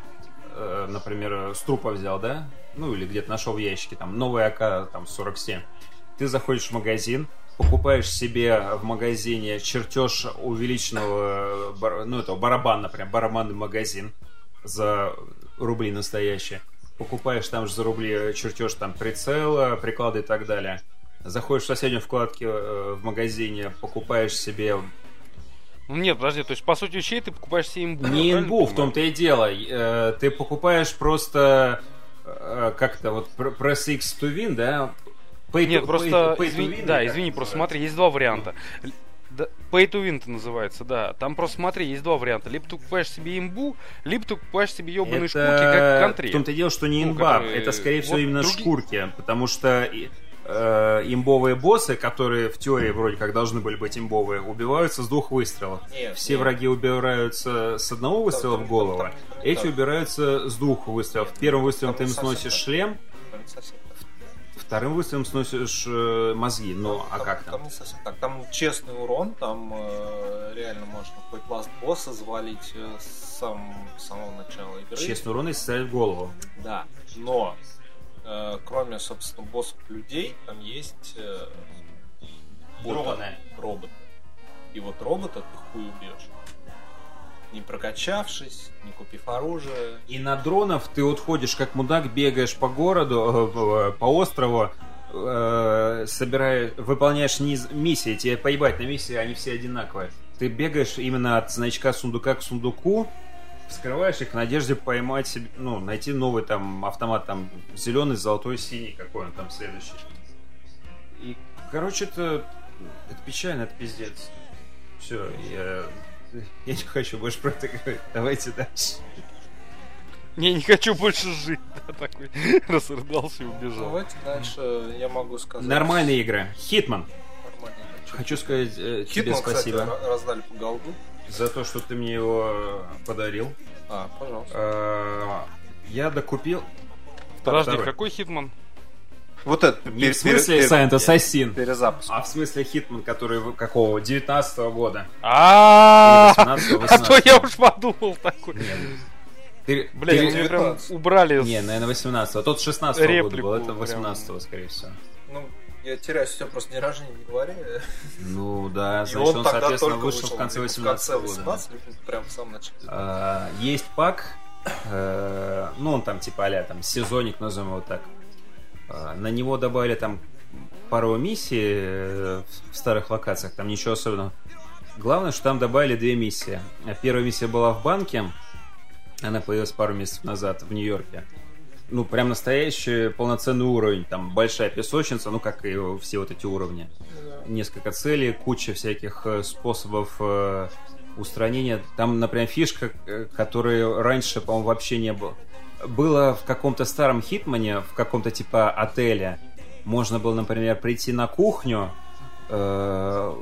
э, например, с трупа взял, да? Ну или где-то нашел в ящике, там, новый АК, там, 47. Ты заходишь в магазин, покупаешь себе в магазине чертеж увеличенного, ну этого барабан, например, барабанный магазин за рубли настоящие. Покупаешь там же за рубли чертеж там прицела, приклада и так далее. Заходишь в соседнюю вкладку э, в магазине, покупаешь себе Ну нет, подожди, то есть по сути вещей ты покупаешь себе имбу. Не инбу, в том-то и дело. Э, Ты покупаешь просто э, как-то вот pr- Press X to win, да? Pay to- Нет, pay просто, pay to извини, win, да, извини, просто смотри, есть два варианта. Да, Pay to win это называется, да. Там просто смотри, есть два варианта. Либо ты покупаешь себе имбу, либо ты покупаешь себе ебаные шкурки, как в Это кантри. в том-то дело, что не Ну, имба, которые- это скорее всего вот именно други- шкурки, потому что э, имбовые боссы, которые в теории вроде как должны были быть имбовые, убиваются с двух выстрелов. Нет, Все нет. враги убираются с одного выстрела там- в голову, там- там- эти там. убираются с двух выстрелов. Первым выстрелом Там ты совсем сносишь шлем, вторым выстрелом сносишь э, мозги. Ну, а там, как там? Там не совсем так. Там честный урон, там э, реально можно хоть ласт босса завалить э, с сам, с самого начала игры. Честный урон, если стрелять в голову. Да. Но э, кроме, собственно, боссов людей, там есть э, роботы. И вот робота ты хуй убьешь. Не прокачавшись, не купив оружие. И на дронов ты вот ходишь как мудак, бегаешь по городу, э, по острову, э, собираешь, выполняешь низ- миссии, тебе поебать на миссии, они все одинаковые. Ты бегаешь именно от значка сундука к сундуку, вскрываешь их в надежде поймать себе, ну, найти новый там автомат, там, зеленый, золотой, синий, какой он там следующий. И, короче, это, это печально, это пиздец. Все, я, я не хочу больше про это говорить. Давайте дальше. Не, не хочу больше жить. Да, такой разрыдался и убежал. Давайте дальше я могу сказать. Нормальные игры. Hitman. Нормальные. Хочу сказать э, тебе кстати, спасибо ра- раздали по голду. за то, что ты мне его подарил. А, пожалуйста. Э, Я докупил. Подожди, Второй. какой Hitman? Вот это Не в смысле Silent Assassin, Перезапуск. а в смысле Хитман, который какого? 19 года. А Или 18-го, а то я 18-го. уж подумал такой. Ты- Блядь, ты- у меня прям 19. убрали Не, наверное, 18 Тот 16 года был, это прям. 18 скорее всего. Ну, я теряюсь, у тебя просто день рождения в январе. Ну да, значит, он соответственно, вышел вышел. в конце либо 18 В конце года. 18, либо прям в самом начале. А, Есть пак, э, ну он там типа а там сезонник, назовем его так. А, На него добавили там пару миссий э, в старых локациях, там ничего особенного. Главное, что там добавили две миссии. А Первая миссия была в банке, она появилась пару месяцев назад в Нью-Йорке. Ну, прям настоящий полноценный уровень. Там большая песочница, ну, как и все вот эти уровни. Несколько целей, куча всяких э, способов э, устранения. Там, например, фишка, которой раньше, по-моему, вообще не было. Было в каком-то старом Хитмане, в каком-то типа отеле. Можно было, например, прийти на кухню, э,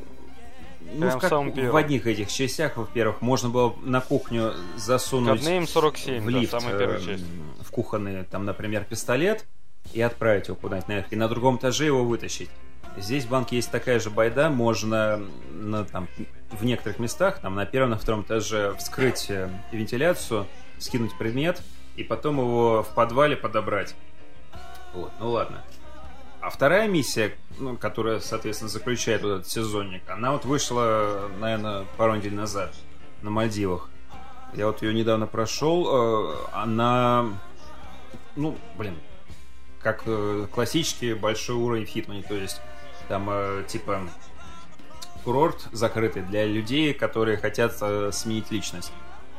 ну, в, как- в одних этих частях, во-первых, можно было на кухню засунуть Codename 47, в да, лифт, самая первая э, часть. в кухонный, там, например, пистолет и отправить его куда-нибудь наверх, и на другом этаже его вытащить. Здесь в банке есть такая же байда, можно на, там, в некоторых местах, там, на первом, на втором этаже вскрыть э, вентиляцию, скинуть предмет, и потом его в подвале подобрать. Вот, ну ладно. А вторая миссия, ну, которая, соответственно, заключает вот этот сезонник, она вот вышла, наверное, пару недель назад на Мальдивах. Я вот ее недавно прошел. э, Она, ну, блин, как э, классический большой уровень в Хитмане. То есть там э, типа курорт закрытый для людей, которые хотят сменить личность.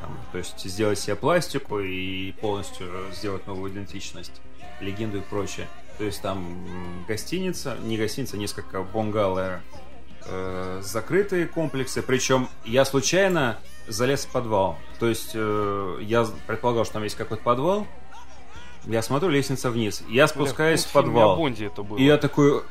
Там, то есть сделать себе пластику и полностью сделать новую идентичность, легенду и прочее. То есть там гостиница, не гостиница, несколько бунгало, э, закрытые комплексы. Причем я случайно залез в подвал. То есть э, я предполагал, что там есть какой-то подвал. Я смотрю, лестница вниз. Я спускаюсь Бля, в подвал. Бонде это было. И я такой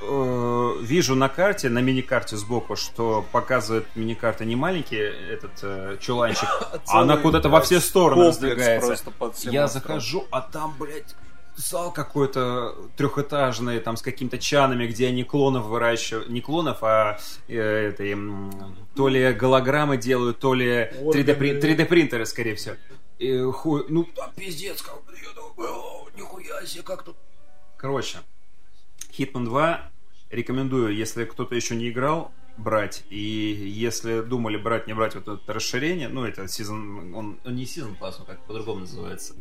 э, вижу на карте, на мини-карте сбоку, что показывает мини-карта не маленький этот э, чуланчик, а она куда-то во все стороны всем Я островом. захожу, а там, блядь, зал какой-то трехэтажный, там с какими-то чанами, где они клонов выращивают. Не клонов, а э, этой, м, то ли голограммы делают, то ли 3D, прин- 3D принтеры, скорее всего. И хуй, ну там пиздец, как я думаю, «О, нихуя себе, как тут. Короче, Hitman 2 рекомендую, если кто-то еще не играл, брать. И если думали брать, не брать вот это расширение, ну, это сезон, он, он не сезон пас, он как по-другому называется.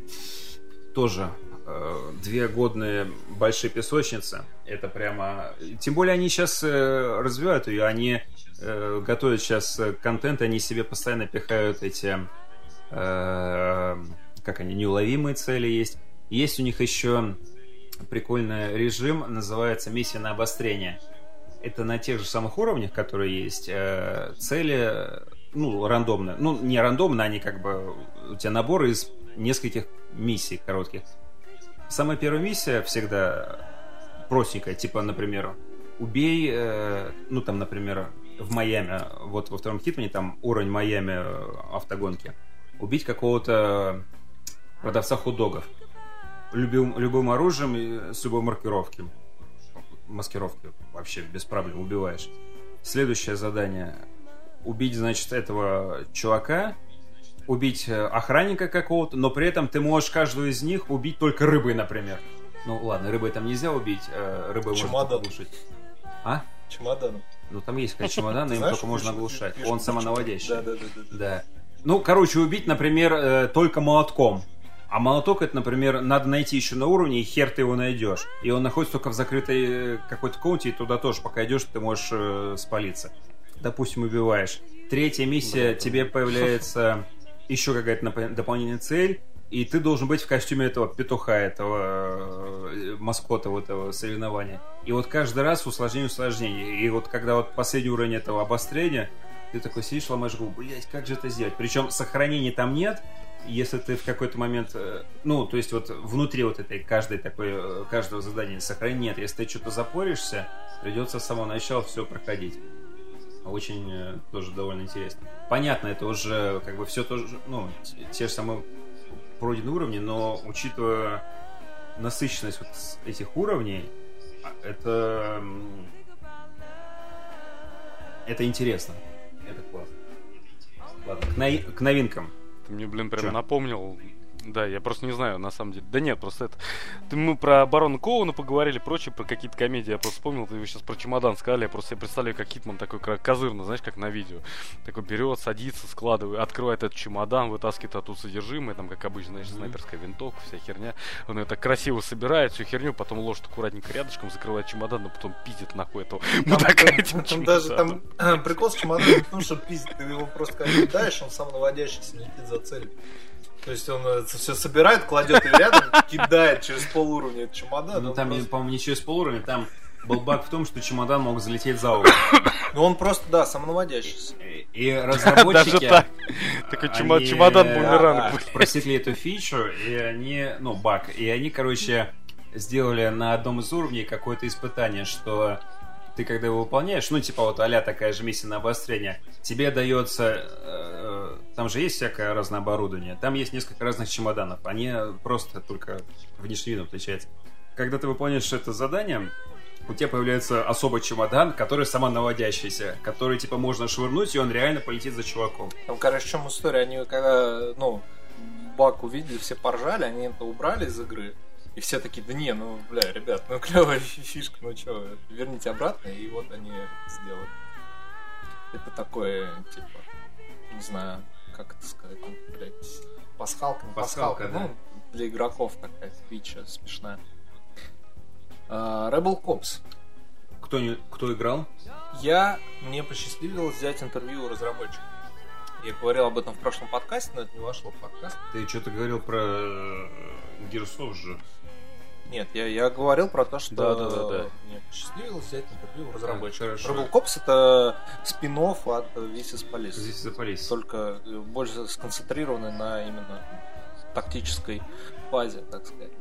Тоже э, две годные большие песочницы. Это прямо... Тем более они сейчас э, развивают ее, они э, готовят сейчас э, контент, они себе постоянно пихают эти... э, как они, неуловимые цели есть. Есть у них еще прикольный режим, называется миссия на обострение. Это на тех же самых уровнях, которые есть, э, цели, ну, рандомные. Ну, не рандомно, они как бы... У тебя набор из нескольких миссий коротких. Самая первая миссия всегда простенькая, типа, например, убей, э, ну, там, например, в Майами, вот во втором Хитмане, там уровень Майами автогонки, убить какого-то продавца хот-догов любым, любым оружием и с любой маркировки. Маскировки вообще без проблем убиваешь. Следующее задание. Убить, значит, этого чувака, убить э, охранника какого-то, но при этом ты можешь каждую из них убить только рыбой, например. Ну ладно, рыбой там нельзя убить, э, рыбой можно Чемодан. оглушить. А? Чемодан. Ну там есть, конечно, чемодан, им только можно оглушать. Он самонаводящий. чемодан. Да, да, да, да. Да. Ну, короче, убить, например, э, только молотком. А молоток это, например, надо найти еще на уровне, и хер ты его найдешь. И он находится только в закрытой э, какой-то комнате, и туда тоже, пока идешь, ты можешь э, спалиться. Допустим, убиваешь. Третья миссия, тебе появляется еще какая-то дополнительная цель, и ты должен быть в костюме этого петуха, этого э, маскота вот этого соревнования. И вот каждый раз усложнение усложнение. И вот когда вот последний уровень этого обострения, ты такой сидишь, ломаешь голову, блять, как же это сделать? Причем сохранений там нет, если ты в какой-то момент, э, ну, то есть вот внутри вот этой каждой такой, э, каждого задания сохранения нет. Если ты что-то запоришься, придется с самого начала все проходить. Очень э, тоже довольно интересно. Понятно, это уже как бы все тоже, ну, те же самые пройденные уровни, но учитывая насыщенность вот этих уровней, а, это это интересно. Это классно. Ладно, к, нови- к новинкам. Ты мне, блин, прям Чё? напомнил. Да, я просто не знаю, на самом деле. Да нет, просто это... Ты, мы про барона Коуна поговорили, прочее, про какие-то комедии. Я просто вспомнил, ты сейчас про чемодан сказали. Я просто себе представляю, как Китман такой козырно, знаешь, как на видео. Такой берет, садится, складывает, открывает этот чемодан, вытаскивает оттуда содержимое, там, как обычно, знаешь, снайперская винтовка, вся херня. Он ее так красиво собирает, всю херню, потом ложит аккуратненько рядышком, закрывает чемодан, но потом пиздит нахуй этого Там, мудака этим там даже там прикол с чемоданом в том, что пиздит, ты его просто как кидаешь, он сам наводящийся летит за цель. То есть он это все собирает, кладет ее рядом, кидает через полуровня этот чемодан. Ну там, просто- по-моему, не через полуровня, там был баг в том, что чемодан мог залететь за угол. Ну он просто, да, самонаводящийся. И- И Даже разработчики... так. Такой чемодан э, бумеранг. просекли эту фичу, и они, ну, баг, и они, короче, сделали на одном из уровней какое-то испытание, что ты когда его выполняешь, ну, типа вот а такая же миссия на обострение, тебе дается, э, там же есть всякое разное оборудование, там есть несколько разных чемоданов, они просто только внешне видом отличаются. Когда ты выполняешь это задание, у тебя появляется особый чемодан, который самонаводящийся, который, типа, можно швырнуть, и он реально полетит за чуваком. Там, короче, в чем история? Они когда, ну, баг увидели, все поржали, они это убрали из игры. И все такие, да не, ну, бля, ребят, ну клевая фишка, ну что, верните обратно, и вот они сделали. Это такое, типа, не знаю, как это сказать, ну, блядь, пасхалка, не Пасхалка, пасхалка, да. ну, для игроков такая фича смешная. А, Rebel Cops. Кто, не, кто играл? Я, мне посчастливилось взять интервью у разработчика. Я говорил об этом в прошлом подкасте, но это не вошло в подкаст. Ты что-то говорил про э, Герсов же. Нет, я, я говорил про то, что Да, да, да, да. мне посчастливилось взять интервью у разработчика. Cops это спин от Vicious Police. Здесь запались. Только э, больше сконцентрированы на именно тактической базе, так сказать.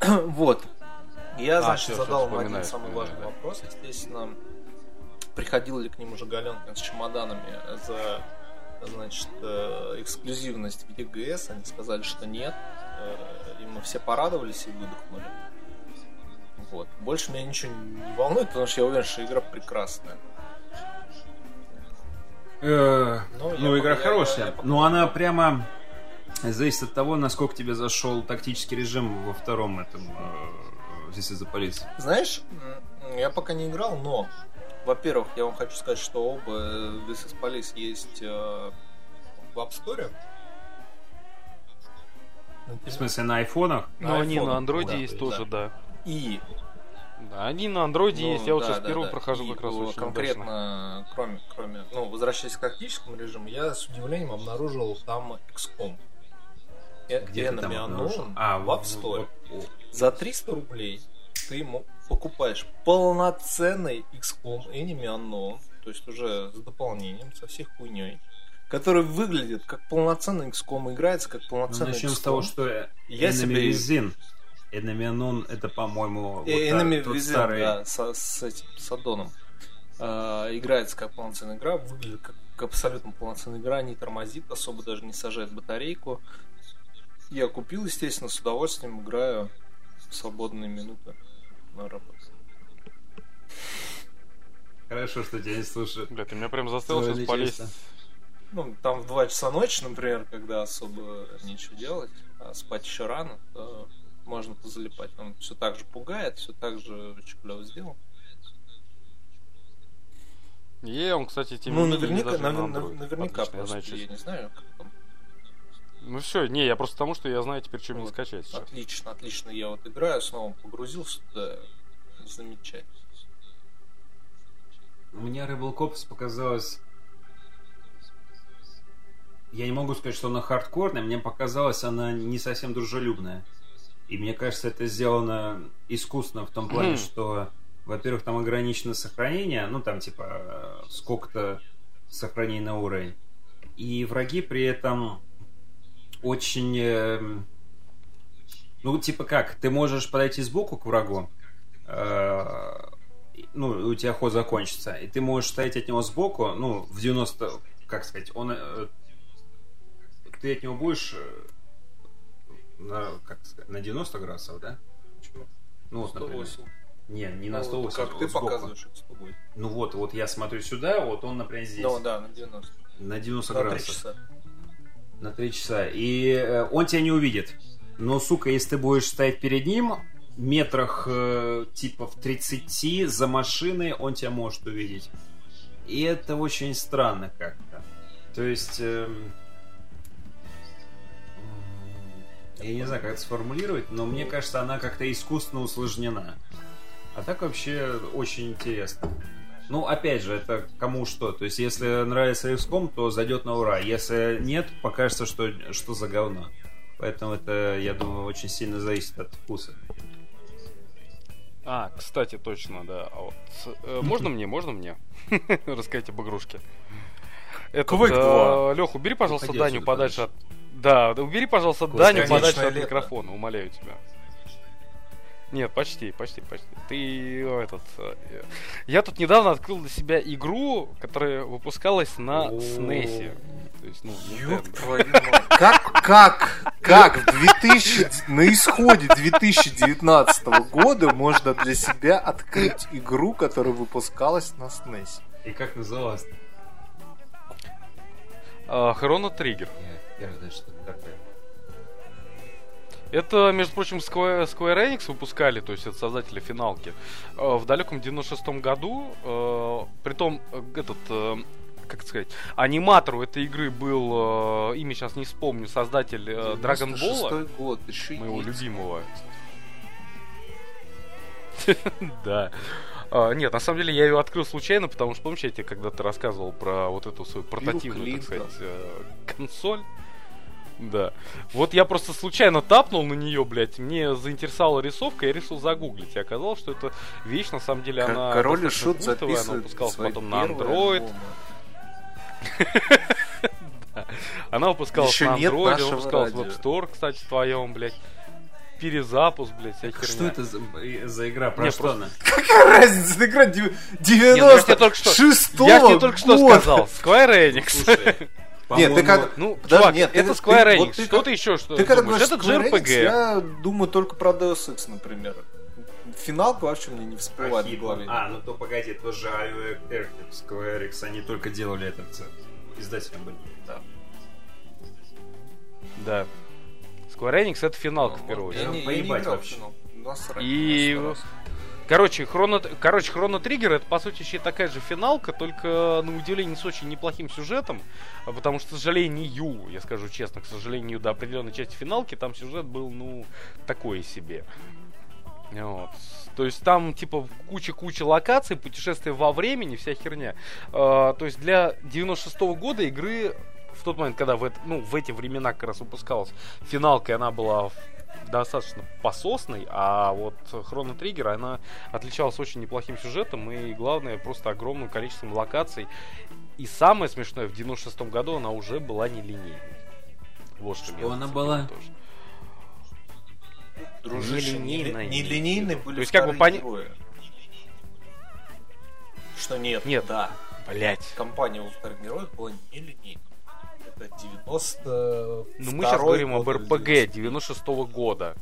вот. Я, А, значит, всё, задал им один самый важный да. вопрос. Естественно, приходил ли к нему же Галенкин с чемоданами за значит, э, эксклюзивность в EGS. Они сказали, что нет. Мы все порадовались и выдохнули. Вот. Больше меня ничего не волнует, потому что я уверен, что игра прекрасная. Э, Ну, Ну, игра хорошая. я Но она прямо зависит от того, насколько тебе зашел тактический режим во втором этом э, здесь из-за полиции. Знаешь, я пока не играл, но, во-первых, я вам хочу сказать, что оба This is Police есть э, в App Store. В смысле, на айфонах? Ну, они iPhone, на андроиде да, есть да. тоже, да. И Да, они на андроиде ну, есть. Я вот да, сейчас да, первую да. прохожу И, как раз очень удачно. конкретно, кроме, кроме, ну, возвращаясь к тактическому режиму, я с удивлением обнаружил там XCOM. Где ты там обнаружил? А, в вот- App Store. вот- За 300 рублей ты ему покупаешь полноценный XCOM Enemy Unknown, то есть уже с дополнением, со всей хуйней, который выглядит как полноценный XCOM, играется как Ну, полноценный начнем с XCOM. того, что э, Я Enemy себе- Within. Enemy Unknown это, по-моему, вот та- Enemy тот Within, старый... да, со- с этим, с аддоном. А, играется как полноценная игра, выглядит как, как абсолютно полноценная игра, не тормозит, особо даже не сажает батарейку. Я купил, естественно, с удовольствием играю в свободные минуты на работе. Хорошо, что тебя не слушают. Бля, ты меня прям заставил сейчас полезть. Ну, там в 2 часа ночи, например, когда особо нечего делать, а спать еще рано, то можно позалипать. Он все так же пугает, все так же очень клево сделал. Е, он, кстати, тем ну, не наверняка, даже на Android. наверняка Отлично, я просто, знаю, что- я не знаю, как там. Ну все, не, я просто потому, что я знаю теперь, что мне Вот. скачать сейчас. Отлично, отлично. Я вот играю, снова погрузился туда. Замечательно. Мне Rebel Cops показалось... Я не могу сказать, что она хардкорная, мне показалось, она не совсем дружелюбная. И мне кажется, это сделано искусственно в том плане, Мгм. что, во-первых, там ограничено сохранение, ну там типа э, сколько-то сохранений на уровень. И враги при этом очень... эм, Ну, типа как, ты можешь подойти сбоку к врагу, э, ну, у тебя ход закончится, и ты можешь стоять от него сбоку, ну, в 90, как сказать, он, э, ты от него будешь э, на, как сказать, на 90 градусов, да? Ну, вот, например. 108. Не, не на Ну, 180, Как ты сбоку. показываешь, это 108. Ну вот, вот я смотрю сюда, вот он, например, здесь. Ну да, на 90. На 90 На 3 градусов. часа. На 3 часа. И э, он тебя не увидит. Но, сука, если ты будешь стоять перед ним, метрах э, типа в 30 за машиной, он тебя может увидеть. И это очень странно как-то. То есть... эм, я не знаю, как это сформулировать, но мне кажется, она как-то искусственно усложнена. А так вообще очень интересно. Ну, опять же, это кому что. То есть, если нравится XCOM, то зайдет на ура. Если нет, покажется, что, что за говно. Поэтому это, я думаю, очень сильно зависит от вкуса. А, кстати, точно, да. А вот, э, можно мне, можно мне рассказать об игрушке? Это, Quake 2. Лех, убери, пожалуйста, Уходи Даню отсюда подальше от... Да, да убери, пожалуйста, Даню подальше от микрофона, умоляю тебя. Нет, почти, почти, почти. Ты этот... э, Я тут недавно открыл для себя игру, которая выпускалась на. SNES. То есть, ну. Как, как, как в 2000, на исходе 2019 года можно для себя открыть игру, которая выпускалась на SNES? И как называлось? А, Chrono Trigger. Я, я знаю, что это такое. Это, между прочим, Square, Square Enix выпускали, то есть это создатели финалки, э, в далеком 96-м году. э, Притом, э, этот, э, как сказать, аниматору этой игры был, э, имя сейчас не вспомню, создатель э, Dragon Ball, 96-й год, еще моего есть. любимого. Да. А, Нет, на самом деле я ее открыл случайно, потому что, помните, я тебе когда-то рассказывал про вот эту свою портативную, так сказать, э, консоль? Да. Вот я просто случайно тапнул на нее, блядь, мне заинтересовала рисовка, я решил загуглить. И оказалось, что эта вещь, на самом деле, она Король и Шут культовая, она выпускалась потом на Android. Она выпускалась на нет Android, нашего выпускалась в. App Store, кстати, твоем, блядь. Перезапуск, блядь, вся херня. Что это за, э, за игра? Про Не, что просто- она? Какая разница, это игра дев- Нет, ну я тебе только что- 96 Я тебе только что сказал, Square Enix. Слушай, Нет, ты как... Ну, Подожди, чувак, нет, это Square вот Enix. ты Что ты еще что Ты когда думаешь? Это Square Enix, JRPG. я думаю только про Deus Ex, например. Финалка вообще мне не всплывает в голове. А, ну то погоди, то же IO Square Enix, они только делали этот э, издателем были. Да. Да. Square Enix это финалка в Ну, первую я очередь. не- я не играл в вообще. финал. Насрать, И- насрать. Короче, Хроно, короче, Хроно Триггер это по сути еще такая же финалка, только на удивление с очень неплохим сюжетом, а потому что, к сожалению, я скажу честно, к сожалению, до определенной части финалки там сюжет был, ну, такое себе. Вот. То есть там типа куча-куча локаций, путешествия во времени, вся херня. А, то есть для 96 года игры в тот момент, когда в, это, ну, в эти времена как раз выпускалась финалка, и она была достаточно пососной, а вот Хроно Триггер, она отличалась очень неплохим сюжетом и, главное, просто огромным количеством локаций. И самое смешное, в 96 году она уже была нелинейной. Вот что, Что она была? тоже. Дружище, Нелинейная, не- имеется в нелинейные виду. были То есть, как бы пони-. Что нет? Нет. Да. Блять. Компания у вторых героев была нелинейной. Это 90 Ну мы сейчас говорим об РПГ 96 года.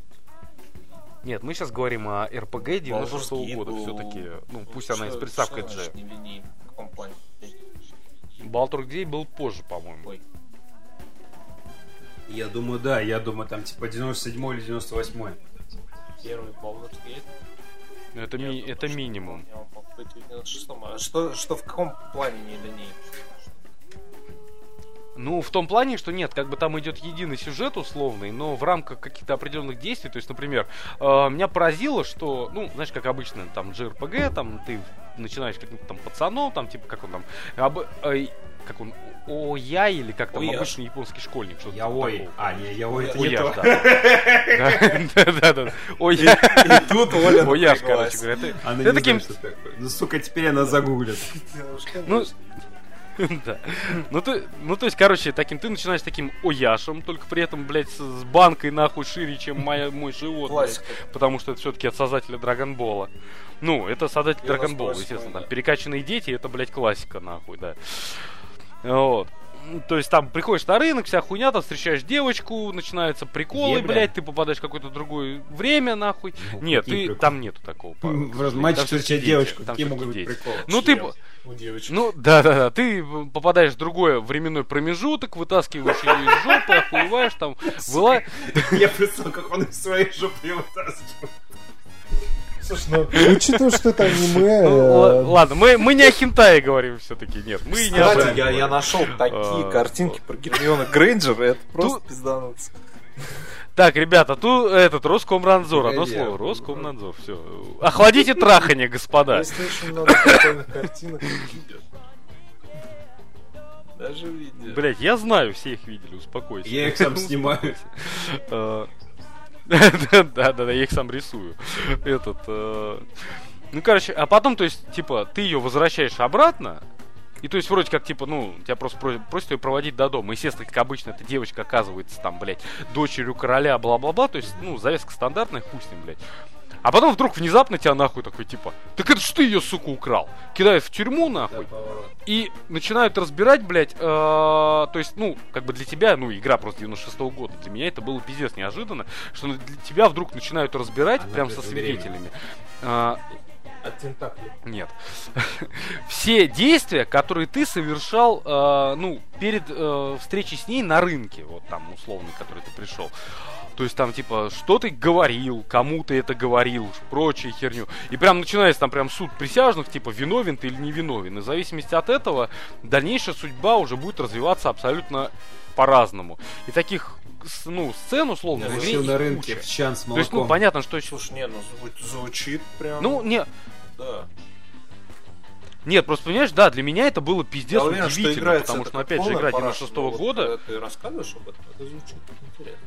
Нет, мы сейчас говорим о РПГ 96 года все-таки. Ну, пусть она и с приставкой G. В каком плане? Балтур Гей был позже, по-моему. Ой. Я думаю, да, я думаю, там типа 97 или 98 Первый Baldur's Gate. Ну, Это, ми- Нет, это минимум. помню, он мог быть в 96-м. А что, что в каком плане нелинейный? Ну, в том плане, что нет, как бы там идет единый сюжет условный, но в рамках каких-то определенных действий, то есть, например, э, меня поразило, что, ну, знаешь, как обычно, там, JRPG, там, ты начинаешь каким-то там пацаном, там, типа, как он там, об- э, как он, о я или как там Ояж. обычный японский школьник, что-то Яой. такого. А, не, яой это не то. да. Да, да, да. Ояж. И тут Оля Ояж, короче говоря. Ты- Она Ты не таким... знает, что такое. Ну, сука, теперь она загуглит. Ну, да. Ну, ты, ну, то есть, короче, таким, ты начинаешь таким ояшем, только при этом, блядь, с, банкой нахуй шире, чем моя, мой живот. блядь. Потому что это все-таки от создателя Драгонбола. Ну, это создатель Драгонбола, естественно. Там перекачанные дети, это, блядь, классика, нахуй, да. Вот. То есть там приходишь на рынок, вся хуйня, там встречаешь девочку, начинаются приколы, Ебля. блядь, ты попадаешь в какое-то другое время, нахуй. Ну, Нет, ты, приколы? там нету такого. Там встречает всё-таки девочку, там какие могут быть приколы? Ну, ты, У девочки. ну, да, да, да. Ты попадаешь в другой временной промежуток, вытаскиваешь ее из жопы, охуеваешь, там, выла... Я представил, как он из своей жопы вытаскивает. Слушай, ну, учитывая, что это аниме... Ну, э, ладно, мы, мы не о хентае говорим все-таки, нет. Мы не об я, я нашел такие А, картинки про Гермиона Грейнджер, это просто пиздануться. Так, ребята, тут этот Роскомнадзор, одно слово, Роскомнадзор, все. Охладите трахание, господа. Много картинок видео. Даже видео. Блять, я знаю, все их видели, успокойся. Я их сам снимаю. Э, Да, да, да, я их сам рисую. Этот. э, Ну, короче, а потом, то есть, типа, ты ее возвращаешь обратно, и то есть, вроде как, типа, ну, тебя просто про- просят ее проводить до дома. Естественно, как обычно, эта девочка оказывается там, блядь, дочерью короля, бла-бла-бла. То есть, ну, завязка стандартная, хуй с ним, блядь. А потом вдруг внезапно тебя нахуй такой, типа, так это ж ты ее, сука, украл. Кидают в тюрьму, нахуй. И начинают разбирать, блядь, э, то есть, ну, как бы для тебя, ну, игра просто 96 года, для меня это было пиздец неожиданно, что для тебя вдруг начинают разбирать Она прям со свидетелями. А, От Тентакли. нет. Все действия, которые ты совершал, э, ну, перед э, встречей с ней на рынке, вот там, условно, который ты пришел. То есть там, типа, что ты говорил, кому ты это говорил, прочую херню. И прям начинается там прям суд присяжных, типа, виновен ты или не виновен. И в зависимости от этого дальнейшая судьба уже будет развиваться абсолютно по-разному. И таких, ну, сцен, условно, Решил их на рынке куча. в чан с То есть, ну, молоком. понятно, что. Слушай, не, ну зву- звучит прям... Ну, не, да. Нет, просто понимаешь, да, для меня это было пиздец Я уверен, что удивительно, играется потому что, опять же, игра параша, 96 но вот года. когда ты рассказываешь об этом, это звучит интересно.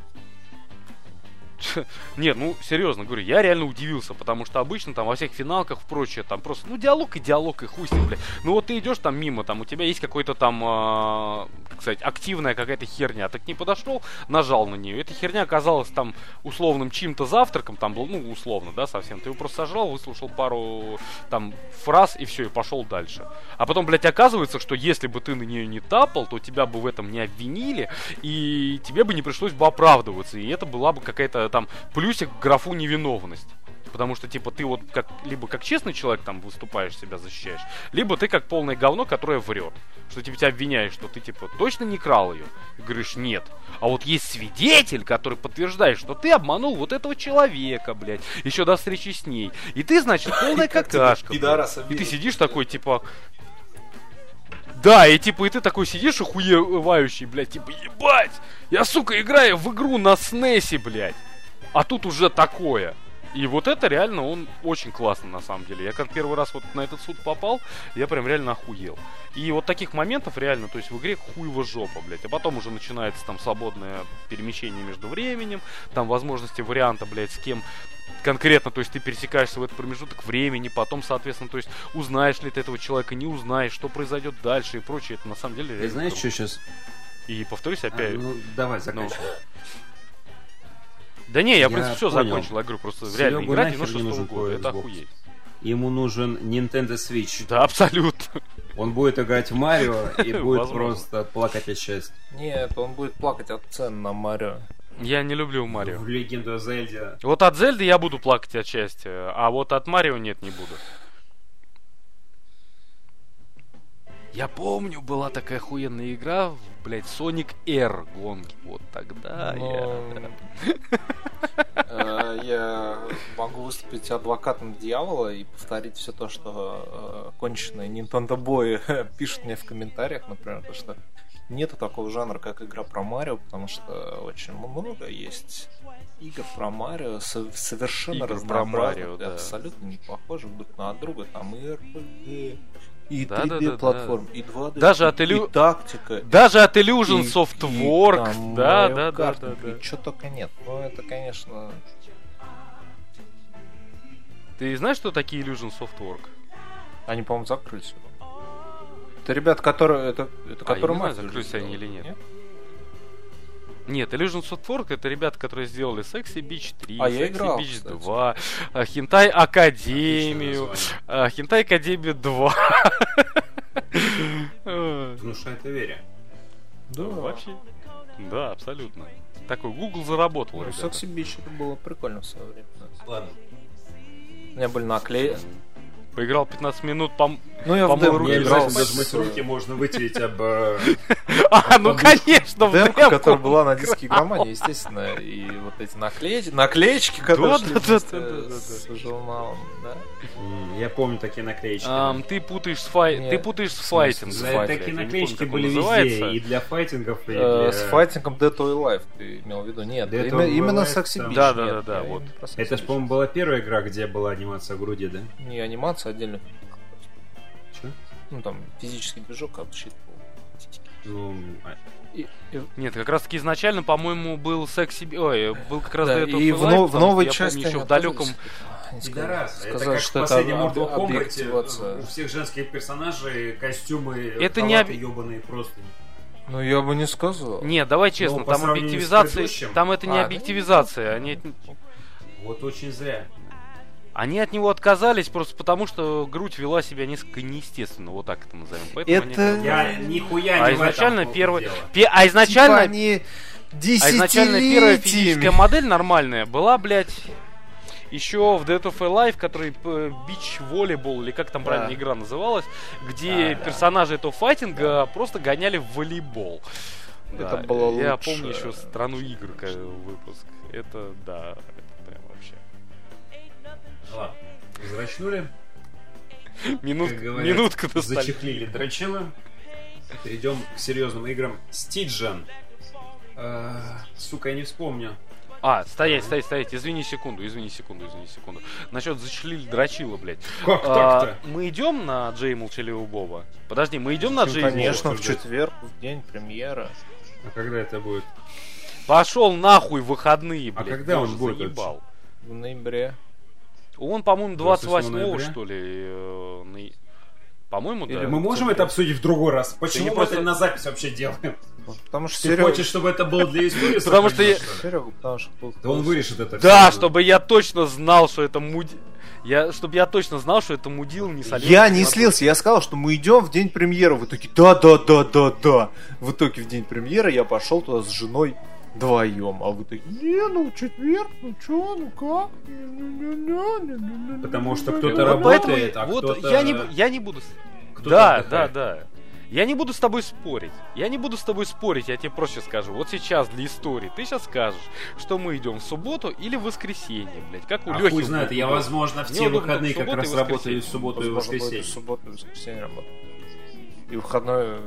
Нет, ну, серьезно говорю, я реально удивился, потому что обычно там во всех финалках, прочее, там просто, ну, диалог и диалог, и хуй блядь. Ну, вот ты идешь там мимо, там у тебя есть какой-то там, а, как сказать, активная какая-то херня. Ты к ней подошел, нажал на нее. Эта херня оказалась там условным чьим-то завтраком, там был, ну, условно, да, совсем. Ты его просто сожрал, выслушал пару там фраз и все, и пошел дальше. А потом, блядь, оказывается, что если бы ты на нее не тапал, то тебя бы в этом не обвинили, и тебе бы не пришлось бы оправдываться. И это была бы какая-то там плюсик в графу невиновность. Потому что, типа, ты вот как, либо как честный человек там выступаешь, себя защищаешь, либо ты как полное говно, которое врет. Что типа тебя обвиняют, что ты, типа, точно не крал ее. И говоришь, нет. А вот есть свидетель, который подтверждает, что ты обманул вот этого человека, блядь, еще до встречи с ней. И ты, значит, полная какашка. И ты сидишь такой, типа... Да, и типа, и ты такой сидишь охуевающий, блядь, типа, ебать! Я, сука, играю в игру на снесе, блядь. А тут уже такое. И вот это реально, он очень классно на самом деле. Я как первый раз вот на этот суд попал, я прям реально охуел. И вот таких моментов реально, то есть в игре хуево жопа, блядь. А потом уже начинается там свободное перемещение между временем, там возможности варианта, блядь, с кем конкретно, то есть ты пересекаешься в этот промежуток времени, потом, соответственно, то есть узнаешь ли ты этого человека, не узнаешь, что произойдет дальше и прочее. Это на самом деле Ты знаешь, круто. что сейчас... И повторюсь опять. ну, давай, заканчивай. Да не, я, Я в принципе, все понял. закончил игру, просто Серегу реально игра нахер не 96 нужен года, твой это охуеть. Ему нужен Nintendo Switch. Да, абсолютно. Он будет играть в Марио и будет просто плакать от счастья. Нет, он будет плакать от цен на Марио. Я не люблю Марио. В Легенду о Зельде. Вот от Зельды я буду плакать от счастья, а вот от Марио нет, не буду. Я помню, была такая охуенная игра, в, блядь, Sonic R гонки. Вот тогда Но, э, Я могу выступить адвокатом дьявола и повторить все то, что э, конченые Nintendo бои пишут мне в комментариях, например, то, что нету такого жанра, как игра про Марио, потому что очень много есть игр про Марио, со- совершенно Игр про разнообразных, Марио, да. абсолютно не похожих друг на друга, там и RPG, и Да, да, да, 3D да. платформ, и 2D, Даже и- от Илю- и тактика, Даже от Illusion и- и Softwork, там да, да, да, да, да. И что только нет. Ну, это, конечно... Ты знаешь, что такие Illusion Softwork? Они, по-моему, закрылись. Это ребята, которые... Это, это А, я которые не знаю, закрылись они или нет. Нет, Illusion Softwork это ребята, которые сделали Sexy Beach 3, А, Sexy играл, Beach кстати. 2, а, Хентай Академию, а, Хентай Академию 2. Э, Внушает доверие. Да. Вообще. Да, абсолютно. Такой Google заработал, Ну. Sexy Beach это было прикольно в свое время. Ладно. У меня были наклеи. Поиграл 15 минут, пом... Ну, я в Помыл демку руки, Не играл. зажимать руки, можно вытереть об... э, А, ну конечно, в Демку, которая была на диске игромании, естественно, и вот эти наклеечки, наклеечки, которые шли с журналом, да. Я помню такие наклеечки. Ам, ты путаешь с фай... Нет. ты путаешь с файтингом. с файт, такие наклеечки помню, были он везде, называется. и для файтингов, и Э, для... С файтингом Dead or Alive ты имел в виду? Нет, Dead именно, именно там- Beach. Да, да, да, да, вот. Это ж, Beach. по-моему, была первая игра, где была анимация груди, да? Не анимация отдельно. Чё? Ну там физический движок обсчитывал. Ну, а- И, и- Нет, как раз таки изначально, по-моему, был секси... Ой, был как раз да, и в, но- в новой части помню еще в далеком... Они Пидорас. Это сказали, как что в это последнем Mortal Kombat у всех женских персонажей костюмы Это не об- ёбаные просто. Ну я бы не сказал. Нет, давай честно, Ну, по там сравнению с объективизация... предыдущим- Там это не А, объективизация, они от... Вот очень зря. Они от него отказались просто потому, что грудь вела себя несколько неестественно, вот так это назовем. Поэтому они Это- отказались. Я нихуя А не изначально первый... дело. Пе- А изначально... Типа они А изначально первая физическая модель нормальная была, блядь, еще в Dead of Alive, который э, бич волейбол, или как там Да. правильно игра называлась, где Да, да. персонажи этого файтинга просто гоняли в волейбол. Это Да, было Я лучше. помню еще страну игр как выпуск. Это да, это прям вообще. Ладно. Взрачнули, Минут, минутка ностальгии. зачехлили дрочилы. Перейдем к серьезным играм. Стиджен. Э, Сука, я не вспомню. А, стоять, стоять, стоять. Извини секунду, извини секунду, извини секунду. Насчет зачелили дрочила, блядь. Как А, так-то? мы идем на Джей Молчаливого Боба? Подожди, мы идем на Джей конечно. В четверг, в день премьеры. А когда это будет? Пошел нахуй в выходные, А блядь. когда я он будет заебал. В ноябре. Он, по-моему, 28 28 ноября? что ли. э, на- По-моему, да. Или мы можем это обсудить в другой раз? Почему не мы просто- это на запись вообще делаем? Потому что Ты Серега... хочешь, чтобы это было для истории? Потому что я-? Серега, потому что... Да он вырежет это Да, чтобы я точно знал, что это муди... Я, чтобы я точно знал, что это мудил не солил. Я не слился, я сказал, что мы идем в день премьеры. В итоге, да, да, да, да, да. В итоге в день премьеры я пошел туда с женой вдвоем. А вы такие, не, ну четверг, ну что, ну как? Потому что кто-то работает, а вот кто-то... Я не, я не буду... Да, да, да. Я не буду с тобой спорить. Я не буду с тобой спорить, я тебе проще скажу. Вот сейчас для истории ты сейчас скажешь, что мы идем в субботу или в воскресенье, блядь. Как у а Лехи. Хуй знает, я, возможно, в те выходные как раз работаю в субботу и воскресенье. В субботу и воскресенье работаю. И выходной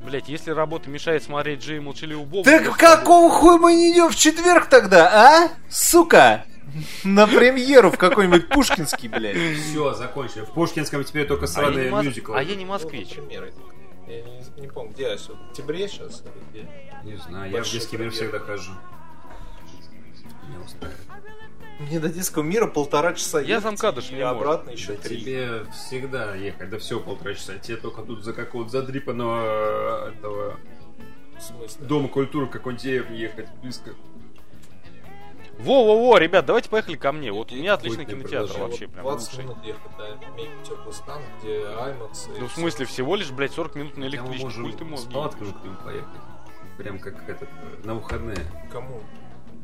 Блять, если работа мешает смотреть Джей Молчаливого Боба... Так какого хуя мы не идем в четверг тогда, а? Сука! На премьеру в какой-нибудь Пушкинский, блядь. Все, закончили. В Пушкинском теперь только А сраные мос- мюзиклы. а я не москвич. Ну, Я не, не помню, где я сейчас? В октябре сейчас или где? Не знаю, я в детский мир всегда хожу. Не устраивает. Мне до детского мира полтора часа Я ехать, замкадыш не обратно еще Да три. тебе всегда ехать, да все полтора часа. Тебе только тут за какого-то задрипанного э, этого дома культуры какой-нибудь деревне ехать близко. Во-во-во, ребят, давайте поехали ко мне. Вот у меня отличный кинотеатр вообще прям 20 лучший. минут ехать до мега теплый стан, где IMAX. и Ну, в смысле, всего лишь, блядь, 40 минут на электричке. Хуй ты мозги. палатками к нему поехать. Прям как этот, э, на выходные. Кому?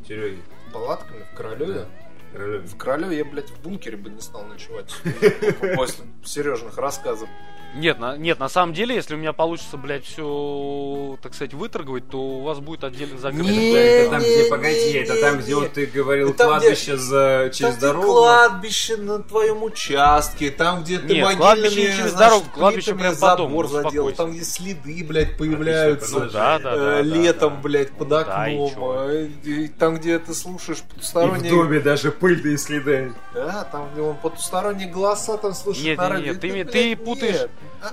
Сереге. Палатками в Королеве? Да. Королеве. В Королеве я, блядь, в бункере бы не стал ночевать. После Сережных рассказов. Нет, на, нет, на самом деле, если у меня получится, блядь, все, так сказать, выторговать, то у вас будет отдельно закрыто. Не, Это там, где, не, погоди, не, это там, не, где не. вот ты говорил там, где- кладбище за, через Там, где дорогу. кладбище на твоем участке, там, где ты Нет, кладбище не через дорогу, кладбище прям по дому, забор задел, там, где следы, блядь, появляются. Отличное Да, да, э, да, да, летом, да. блядь, под Да, и окном. чё? э, и там, где ты слушаешь И в потусторонние... доме даже пыльные следы. Да, там, где он потусторонние голоса там слушает Нет, нет, нет, ты блядь, ты путаешь- нет.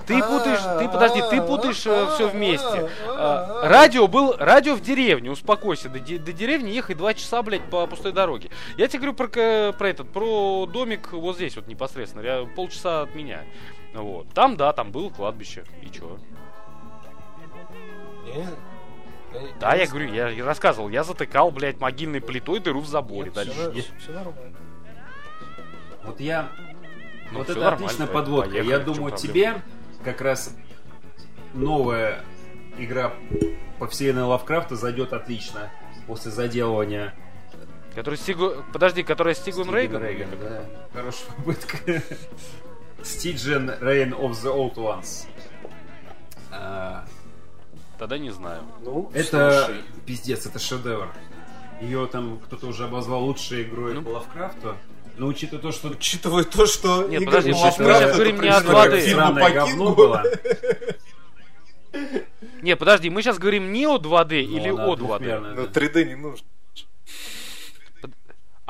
Ты путаешь, ты подожди, ты путаешь все вместе. А, Радио был, радио в деревне, успокойся. До, до деревни ехать два часа, блядь, по пустой дороге. Я тебе говорю про, про этот, про домик вот здесь вот непосредственно, ря- полчаса от меня. Вот. Там, да, там было кладбище. И чё? Не, Да, я говорю, я рассказывал, я затыкал, блядь, могильной плитой дыру в заборе. Нет, Дальше. всё, Нет. всё нормально. Вот я... Ну, вот это отличная давай, подводка. поехали, я думаю, тебе как раз новая игра по вселенной Лавкрафта зайдет отлично после заделывания Который Стигу... Подожди, которая Стигун Стивена Рейган? Рейгана, да. Хорошая попытка. Стиджен Reign of the Old Ones. Тогда не знаю. Ну, Это слушай, пиздец, это шедевр. Ее там кто-то уже обозвал лучшей игрой Ну. по Лавкрафту. Но учитывая то, что учитывая то, что Нет, Игорь подожди, Малавкрафт мы сейчас говорим не о происходит 2D. как фильм сраное по говно было. Не, подожди, мы сейчас говорим не о 2D или Ну, она о 2D. двухмерная, Но да. 3D не нужно.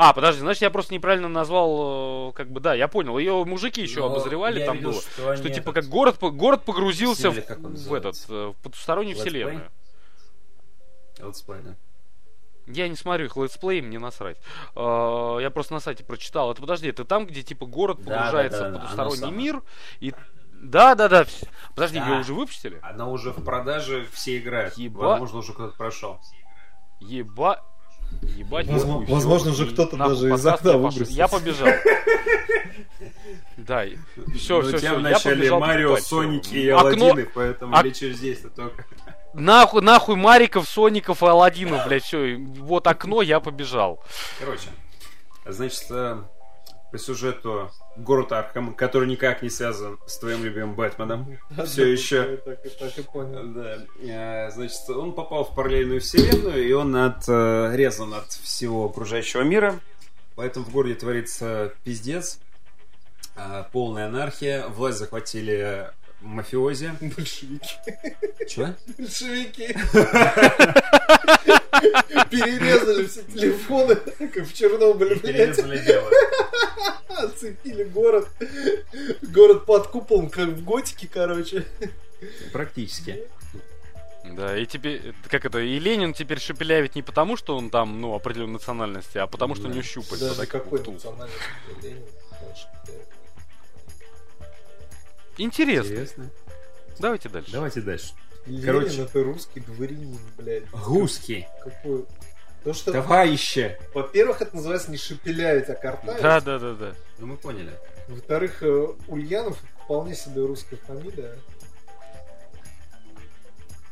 А, подожди, значит, я просто неправильно назвал, э, как бы, да, я понял. Ее мужики еще Но обозревали, там видел, было. что Что, типа как город, город погрузился в, в этот, э, в потустороннюю Let's вселенную. Летсплей, да. Я не смотрю их летсплей, мне насрать. Э, Я просто на сайте прочитал. Это подожди, это там, где типа город погружается да, да, в да, потусторонний оно мир. И да, да, да. Подожди, Да. ее уже выпустили? Она уже в продаже, все играют. Еба. Возможно, уже кто-то прошел. Еба. Ебать, Возможно- всё. возможно, уже И кто-то даже из окна выбросился. Я побежал. Да, все, все, у тебя все. вначале Марио, Соник и Аладдины, поэтому Ок- лечишь здесь-то только. Нахуй, нахуй Мариков, Соников и Аладдинов, блядь, все. Вот окно, я побежал. Короче, значит, э, по сюжету город Архам, который никак не связан с твоим любимым Бэтменом, все еще. Так, и так и понял. Да, э, значит, он попал в параллельную вселенную, и он отрезан от всего окружающего мира. Поэтому в городе творится пиздец, э, полная анархия, власть захватили мафиози. Большевики. Че? Большевики. Перерезали все телефоны, как в Чернобыле, блядь. Перерезали дело. Оцепили город. Город под куполом, как в готике, короче. Практически. Да, и теперь, как это, и Ленин теперь шепелявит не потому, что он там, ну, определенной национальности, а потому, что у Да. него щупальца. Даже какой национальности Ленин. Интересно. Интересно. Давайте дальше. Давайте дальше. Ленин Короче. это русский дворянин, блядь. Русский. Какой? То, что, Товарищи. во-первых, это называется не шепелявить, а картавить. Да, да, да, да. Ну мы поняли. Во-вторых, э, Ульянов вполне себе русская фамилия.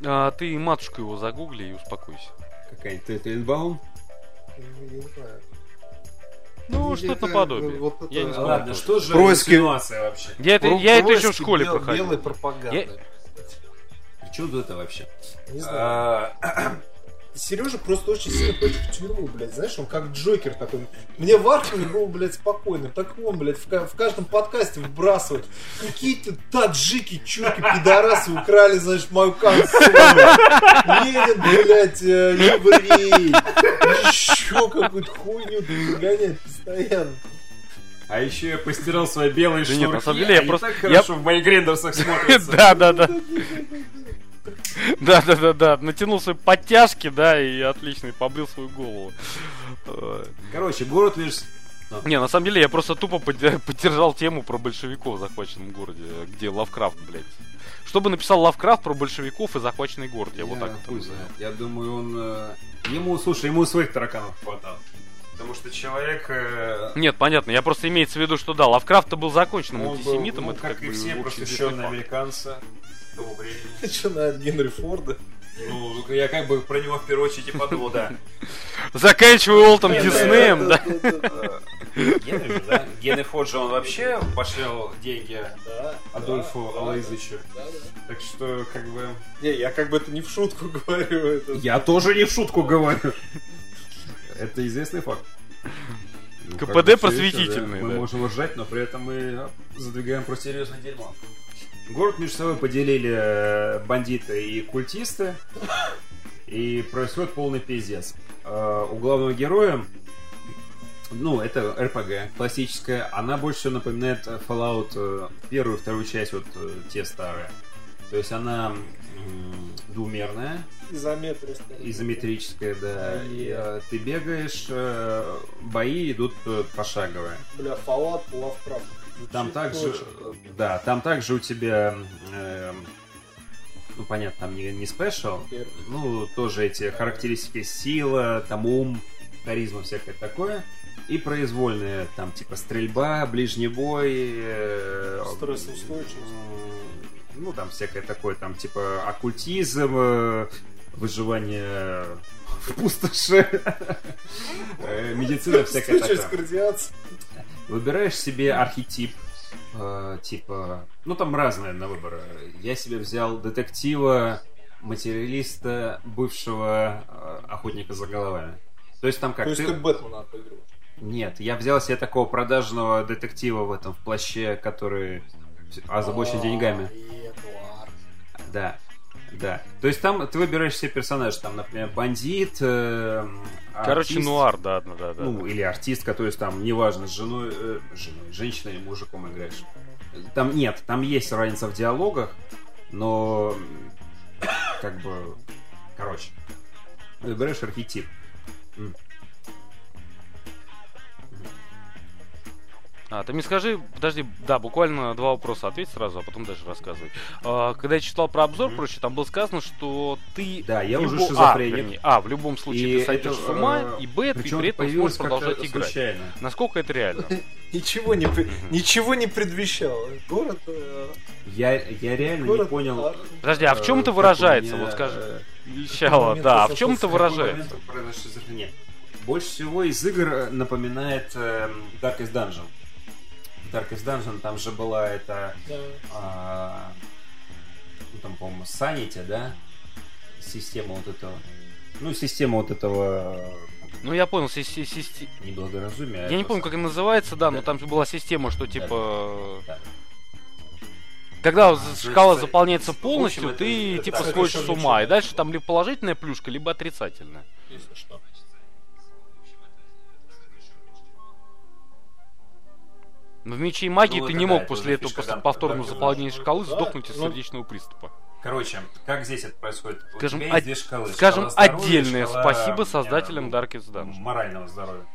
А, ты матушку его загугли и успокойся. Какая-нибудь ты, ты Инбаум? Ну, Я не знаю. Ну, что-то наподобие. вот это- Я не А, знаю. Ладно, что же Происки- инсинуация вообще? Я это, я это еще в школе бел- проходил. Белой пропаганды. Я- При чем тут это вообще? Не знаю. Сережа просто очень сильно хочет в тюрьму, блядь. Знаешь, он как Джокер такой. Мне в Архаме было, блядь, спокойно. Так он, блядь, в, в каждом подкасте вбрасывает. Какие-то таджики, чурки, пидорасы украли, знаешь, мою консоль. Ленин, блядь, э, еврей. Еще какую-то хуйню гоняет постоянно. А еще я постирал свои белые Да шнурки. нет, на самом деле я просто- так я- хорошо в моих гриндерсах смотрятся. Да, да, да. Да, да, да, да. Натянул свои подтяжки, да, и отлично, и побрил свою голову. Короче, город лишь... Не, на самом деле я просто тупо подде- поддержал тему про большевиков в захваченном городе, где Лавкрафт, блядь. Что бы написал Лавкрафт про большевиков и захваченный город, я, вот так это называю. Я думаю, он... э, Ему, слушай, ему своих тараканов хватало. Потому что человек... э, Нет, понятно, я просто имеется в виду, что да, Лавкрафт-то был законченным он был, антисемитом, ну, это как как и все просвещенные факт. Того времени. Начинает Генри Форда. Ну, я как бы про него в первую очередь и подумал, да. Заканчивая Уолтом Диснеем, да. Генри же, да? Генри Форд же он вообще пошлил деньги. Адольфу да. Так что, как бы... Не, я как бы это не в шутку говорю. Я тоже не в шутку говорю. Это известный факт. Ну, КПД просветительный. Мы можем ржать, но при этом мы задвигаем про серьезное дерьмо. Город между собой поделили э, бандиты и культисты. И происходит полный пиздец. Э, У главного героя ну, это РПГ классическая. Она больше всего напоминает э, Fallout первую и вторую часть, вот те старые. То есть она двумерная, Изометрия. изометрическая, да. И, э, ты бегаешь, э, бои идут э, пошаговые. Бля, Fallout, Lovecraft. Там также, э, да, там также у тебя, э, ну понятно, там не, не спешл, ну тоже эти характеристики сила, там ум, харизма, всякое такое. И произвольные, там типа стрельба, ближний бой, э, Стрессоустойчивость. м, ну там всякое такое, там типа оккультизм, э, выживание в пустоши, э, медицина всякая такая. Выбираешь себе архетип, э, типа, ну там разное на выбор. Я себе взял детектива, материалиста, бывшего э, охотника за головами. То есть там как? То есть ты- ты Бэтмена отыгрываешь. Нет, я взял себе такого продажного детектива в этом в плаще, который озабочен деньгами. А, и Эдуард. Да, да. То есть там ты выбираешь себе персонажа, там, например, бандит, э, Короче, артист, нуар, да, да, да. да. ну, или артист, который там, неважно, с женой, э, женой, женщиной или мужиком играешь. Там нет, там есть разница в диалогах, но как бы, короче, выбираешь архетип. А, ты мне скажи, подожди, да, буквально два вопроса ответь сразу, а потом дальше рассказывай. А, когда я читал про обзор, короче, там было сказано, что ты... Да, я уже любо- шизофреник. А, вернее, а, в любом случае ты сойдешь это, с ума, э, и б, ты при этом сможешь продолжать играть. случайно. Насколько это реально? Ничего не, ничего не предвещало. Город... э, Я, я реально не город понял. Архи. Подожди, а в чем э, это как у выражается? меня, Вот скажи. э, Вещало, момент да. А в чем это выражается? Больше всего из игр э, напоминает э, Darkest Dungeon. Darkest Dungeon там же была эта... Да. а, ну, там, по-моему, Sanity, да? Система вот этого... Ну, система вот этого... Ну, я понял, си- си- систи- э, Неблагоразумия. а Я не помню, как она называется, да, но Да. там же была система, что типа... Да. Когда вот А, шкала есть, заполняется общем, полностью, это- ты это типа так, сходишь это с ума. И дальше там либо положительная плюшка, либо отрицательная. Если что. Но в мече и магии Ну, ты это не да, мог это после этого после повторного заполнения шкалы Да, сдохнуть от ну. сердечного приступа. Короче, как здесь это происходит? У Скажем, тебя есть от- две шкалы. Скажем, Шкала здоровья, отдельное шкала, спасибо э, создателям ну, Darkest Dungeon. Морального здоровья.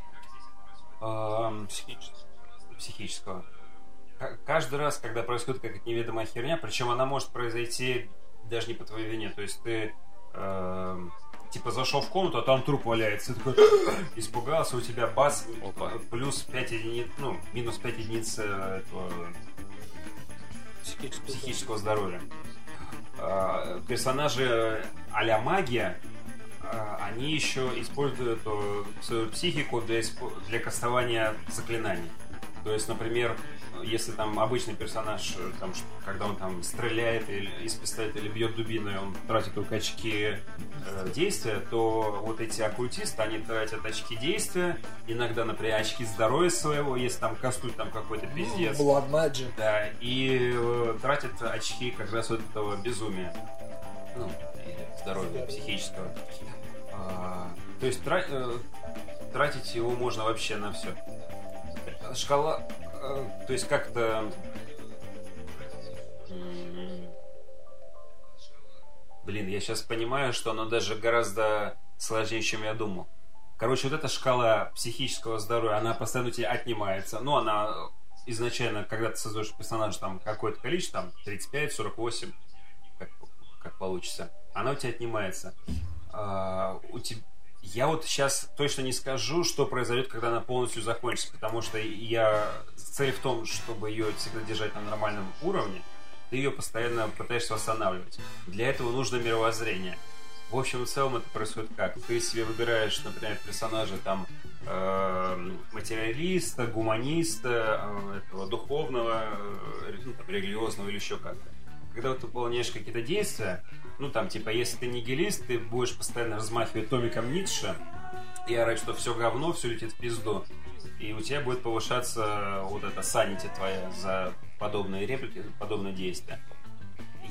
Эм, Психического. К- Каждый раз, когда происходит какая-то неведомая херня, причем она может произойти даже не по твоей вине. То есть ты эм, типа зашел в комнату, а там труп валяется. Ты такой испугался, у тебя бас Опа. плюс 5 единиц, ну, минус 5 единиц э, этого Психическое психического здоровья. А, Персонажи а-ля магия, а, они еще используют свою психику для, испо- для кастования заклинаний. То есть, например, если там обычный персонаж, э, там, когда он там стреляет или, из пистолета или бьет дубиной, он тратит только очки э, действия, то вот эти оккультисты, они тратят очки действия, иногда, например, очки здоровья своего, если там кастуй там какой-то пиздец. Blood Magic. Да, и э, тратят очки как раз от этого безумия. Ну, или здоровья психического. А, то есть э, тратить его можно вообще на все. Шкала, то есть как-то... Блин, я сейчас понимаю, что оно даже гораздо сложнее, чем я думал. Короче, вот эта шкала психического здоровья, она постоянно у тебя отнимается. Ну, она изначально, когда ты создаешь персонажа, там какое-то количество, там 35, 48, как, как получится, она у тебя отнимается. А, у тебя... Я вот сейчас точно не скажу, что произойдет, когда она полностью закончится, потому что я цель в том, чтобы ее всегда держать на нормальном уровне, ты ее постоянно пытаешься восстанавливать. Для этого нужно мировоззрение. В общем и целом это происходит как? Ты себе выбираешь, например, персонажа там э, материалиста, гуманиста, э, этого духовного, э, ну, там, религиозного или еще как-то. Когда ты выполняешь какие-то действия, ну там типа, если ты нигилист, ты будешь постоянно размахивать томиком Ницше и орать, что все говно, все летит в пизду. И у тебя будет повышаться вот эта санити твоя за подобные реплики, подобные действия.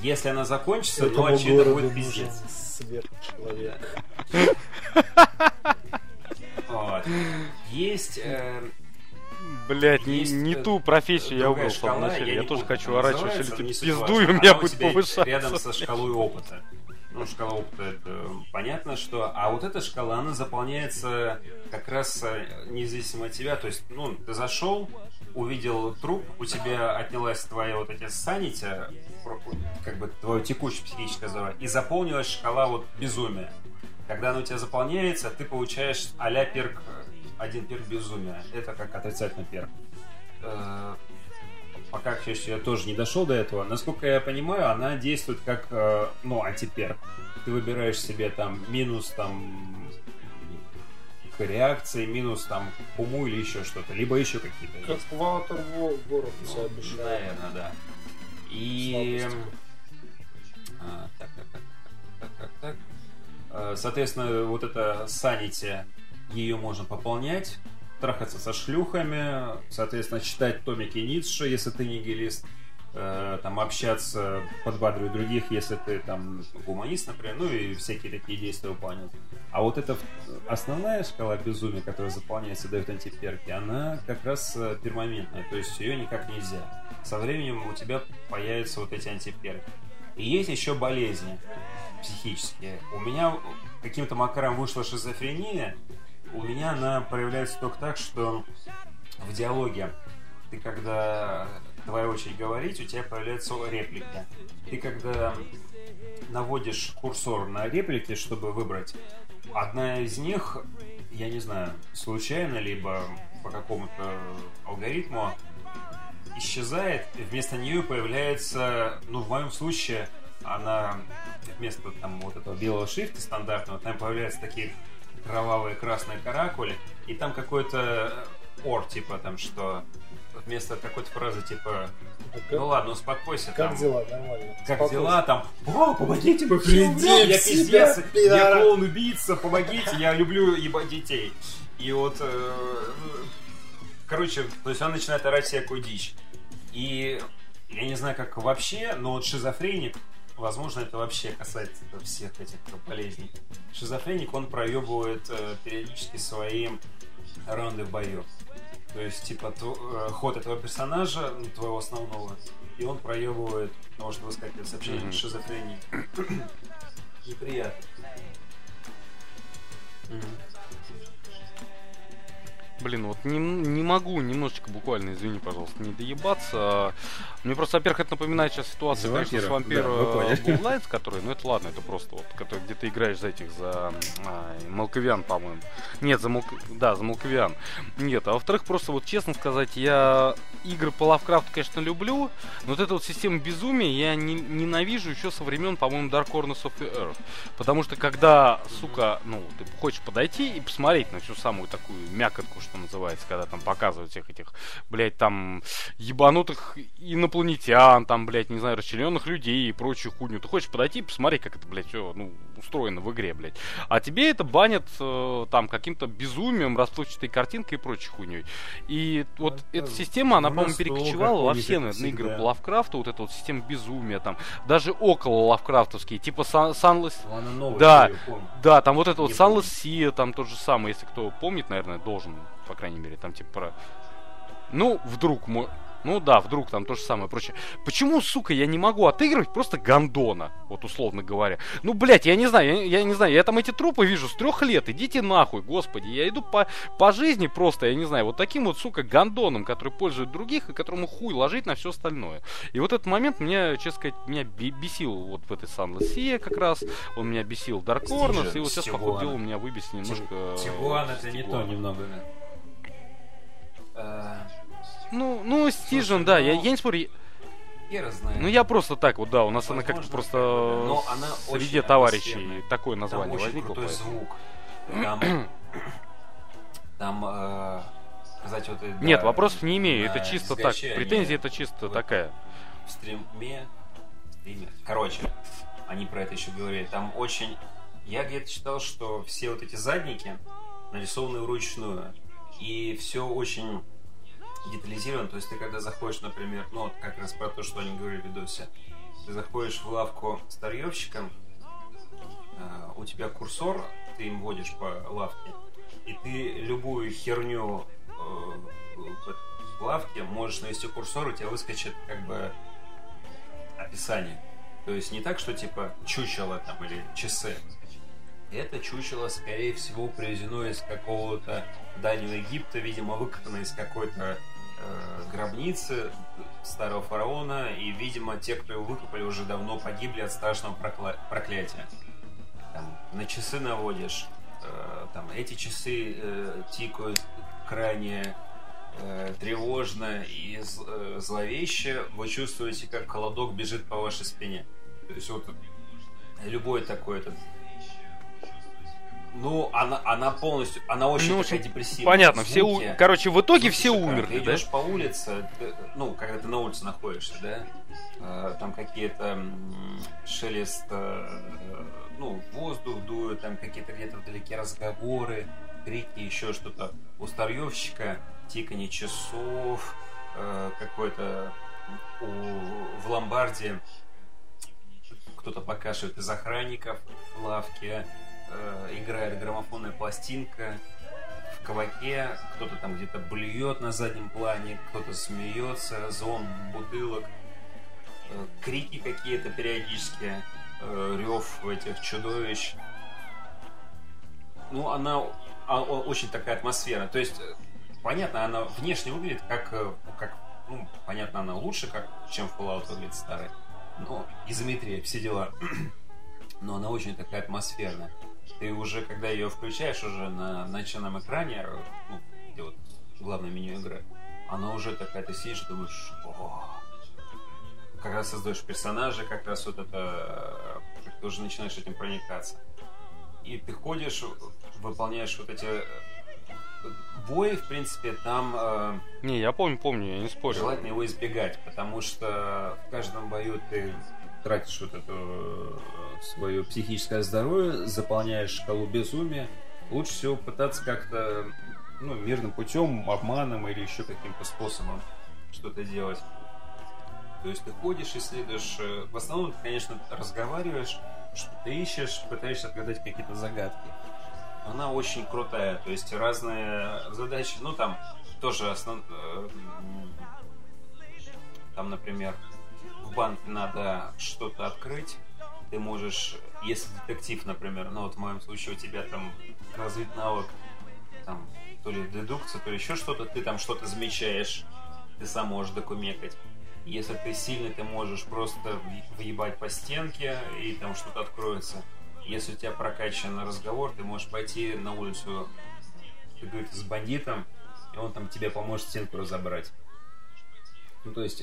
Если она закончится, то Этому очевидно городу будет пиздец. сверхчеловек. Вот. Есть э, Блять, не, не э, ту профессию я выбрал шкала, начале. я Я, тоже помню, хочу орать, в суть пизду, и у меня Она будет повышаться. Рядом со шкалой опыта. Ну, шкала опыта, это понятно, что... А вот эта шкала, она заполняется как раз э, независимо от тебя. То есть, ну, ты зашел, увидел труп, у тебя отнялась твоя вот эти санити, про- как бы твое текущее психическое здоровье, и заполнилась шкала вот безумия. Когда она у тебя заполняется, ты получаешь а-ля перк, э, один перк безумия. Это как отрицательный перк. Э, пока, к счастью, я тоже не дошел до этого. Насколько я понимаю, она действует как, э, ну, антиперк. Ты выбираешь себе там минус там к реакции, минус там к уму или еще что-то. Либо еще какие-то Как World все обещали. Наверное, да. И... А, так, так, так, так, так, так. Э, Соответственно, вот эта санити, ее можно пополнять, трахаться со шлюхами, соответственно, читать томики Ницше, если ты нигилист, э, там, общаться, подбадривать других, если ты там гуманист, например, ну и всякие такие действия выполнять. А вот эта основная шкала безумия, которая заполняется, дает антиперки, она как раз э, пермоментная, то есть ее никак нельзя. Со временем у тебя появятся вот эти антиперки. И есть еще болезни психические. У меня каким-то макаром вышла шизофрения. У меня она проявляется только так, что в диалоге ты когда твоя очередь говорить, у тебя появляются реплики. Ты когда наводишь курсор на реплики, чтобы выбрать, одна из них, я не знаю, случайно, либо по какому-то алгоритму, исчезает, и вместо нее появляется, ну, в моем случае, она вместо там вот этого белого шрифта стандартного, там появляются такие кровавые красные каракули, и там какой-то ор, типа там, что вместо какой-то фразы, типа, Как- ну ладно, успокойся, Как там, дела? Нормально. как дела, там, о, помогите, мы Приди я пиздец, пидора». я клоун-убийца, помогите, я люблю ебать детей. И вот, э, короче, то есть он начинает орать всякую дичь. И я не знаю, как вообще, но вот шизофреник, возможно, это вообще касается всех этих болезней. Шизофреник, он проебывает э, периодически свои раунды в бою. То есть, типа, тв- э, ход этого персонажа, ну, твоего основного, и он проебывает, может выскакивать сообщение Мгм. шизофрении. Неприятно. Мгм. Блин, вот не, не могу немножечко буквально, извини, пожалуйста, не доебаться. Мне просто, во-первых, это напоминает сейчас ситуацию, За конечно, с вампира. вампиром Да. Bloodlines, который, ну это ладно, это просто вот, который, где ты играешь за этих, за а, Малковиан, по-моему. Нет, за Малк... да, за Малковиан. Нет, а во-вторых, просто вот честно сказать, я игры по Лавкрафту, конечно, люблю, но вот эту вот систему безумия я не- ненавижу еще со времен, по-моему, Dark Corners of the Earth. Потому что когда, сука, ну, ты хочешь подойти и посмотреть на всю самую такую мякотку, что что называется, когда там показывают всех этих, блядь, там, ебанутых инопланетян, там, блядь, не знаю, расчлененных людей и прочую хуйню. Ты хочешь подойти и посмотреть, как это, блядь, все, ну, устроено в игре, блядь. А тебе это банят э, там каким-то безумием, расплывчатой картинкой и прочей хуйней. И вот Это эта система, она, по-моему, настолько перекочевала во все, наверное, игры по Лавкрафту, вот эта вот система безумия, там, даже около лавкрафтовские, типа Sunless Ну, она новая, Да. да, там вот это вот Sunless Sea, там тот же самый, если кто помнит, наверное, должен, по крайней мере, там типа про... Ну, вдруг, мо- ну да, вдруг там то же самое, прочее. Почему, сука, я не могу отыгрывать просто гандона, вот условно говоря? Ну, блядь, я не знаю, я, я не знаю, я там эти трупы вижу с трех лет, идите нахуй, господи. Я иду по, по жизни просто, я не знаю, вот таким вот, сука, гандоном, который пользует других и которому хуй ложить на все остальное. И вот этот момент меня, честно сказать, меня бе- бесил вот в этой Sea как раз, он меня бесил Dark Corners, и вот сейчас, походу, дела меня выбесит немножко... э, Тигуан это не то немного, да. Э, Ну, ну, Стижен, да, я, ну, я не спорю. Хера знает. Ну, я просто так вот, да, у нас она как-то Возможно, просто. Но она среди товарищей такое Там название очень возникло. крутой поэтому. звук. Там, там, э, сказать вот... Нет, да, вопросов не имею, это чисто так. Претензия это чисто вот такая. В стриме... стриме. Короче, они про это еще говорили. Там очень... Я где-то читал, что все вот эти задники нарисованы вручную. И все очень детализировано. То есть ты когда заходишь, например, ну вот как раз про то, что они говорили в видосе. Ты заходишь в лавку старьевщика, э, у тебя курсор, ты им водишь по лавке, и ты любую херню э, в- лавке можешь навести курсор, у тебя выскочит как бы описание. То есть не так, что типа чучело там или часы. Это чучело, скорее всего, привезено из какого-то Дальнего Египта, видимо, выкопано из какой-то э, гробницы старого фараона, и, видимо, те, кто его выкопали, уже давно погибли от страшного прокла- проклятия. Там, на часы наводишь, э, там, эти часы э, тикают крайне э, тревожно и э, зловеще, вы чувствуете, как холодок бежит по вашей спине. То есть вот любой такой этот ну, она, она полностью, она очень Ну, такая депрессивная. Понятно, все, у- короче, в итоге все умерли, Ты да? идешь по улице, ты- ну, когда ты на улице находишься, да, э, там какие-то шелест, э, ну, воздух дует, там какие-то где-то вдалеке разговоры, крики, еще что-то. У старьевщика тиканье часов, э, какой-то у, в ломбарде кто-то покашивает из охранников в лавке, э, играет граммофонная пластинка, в кабаке кто-то там где-то блюет на заднем плане, кто-то смеется, звон бутылок, э, крики какие-то периодически, э, рев этих чудовищ. Ну, она а, очень такая атмосфера. То есть, понятно, она внешне выглядит как, э, как ну, понятно, она лучше, как, чем в Fallout выглядит старый. Но изометрия, все дела. Но она очень такая атмосферная. Ты уже, когда ее включаешь уже на начальном экране, э, ну, где вот главное меню игры, она уже такая, ты сидишь, думаешь, о, как раз создаешь персонажа, как раз вот это, э, как ты уже начинаешь этим проникаться. И ты ходишь, выполняешь вот эти э, бои, в принципе, там э, Не, я помню, помню, я не спорю. желательно его избегать, потому что в каждом бою ты тратишь вот это э, свое психическое здоровье, заполняешь шкалу безумия. Лучше всего пытаться как-то ну, мирным путем, обманом или еще каким-то способом что-то делать. То есть ты ходишь, исследуешь. э, В основном ты, конечно, разговариваешь, что ты ищешь, пытаешься отгадать какие-то загадки. Она очень крутая, то есть разные задачи, ну там тоже основ... э, Там, например, банке надо что-то открыть, ты можешь, если детектив, например, ну вот в моем случае у тебя там развит навык, там, то ли дедукция, то ли еще что-то, ты там что-то замечаешь, ты сам можешь докумекать. Если ты сильный, ты можешь просто в- въебать по стенке, и там что-то откроется. Если у тебя прокачан разговор, ты можешь пойти на улицу, как говорится, с бандитом, и он там тебе поможет стенку разобрать. Ну, то есть...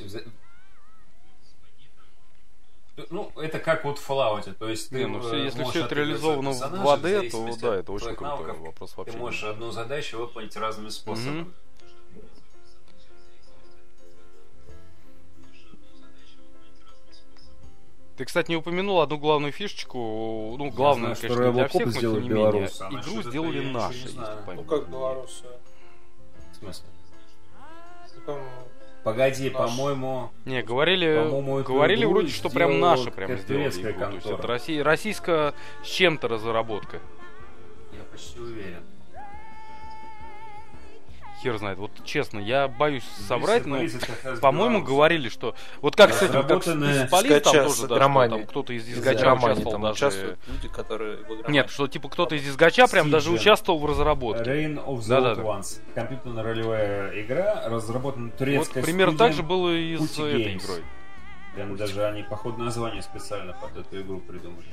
ну, это как вот в Fallout, то есть ты Не, ну, э, если всё это реализовано в персонажа, 2D, то да, это очень крутой навыков, вопрос вообще Ты можешь одну задачу выполнить разными способами. Мгм. Ты, кстати, не упомянул одну главную фишечку, ну, главную, знаю, конечно, не для всех, но сделали тем не менее, белорусы, а насчет игру сделали наши, если. Ну как Беларусь? В смысле? Ну, там, Погоди, Наш. по-моему, Не, говорили, По-моему, эту говорили вроде, что прям наши прям сделали игру. То есть контора. это Россия, российская с чем-то разработка. я почти уверен. Хер знает, вот честно, я боюсь соврать, но, по-моему, говорили, что... Вот как с этим, как с, Полис там тоже, да, там кто-то из дисгача участвовал там даже... люди, которые. Нет, что типа кто-то из дисгача прям даже участвовал в разработке. Reign of the. Old Ones. Компьютерная ролевая игра, разработана Вот турецкой примерно студией. так же было и с этой игрой. Прям даже они, походу, название специально под эту игру придумали.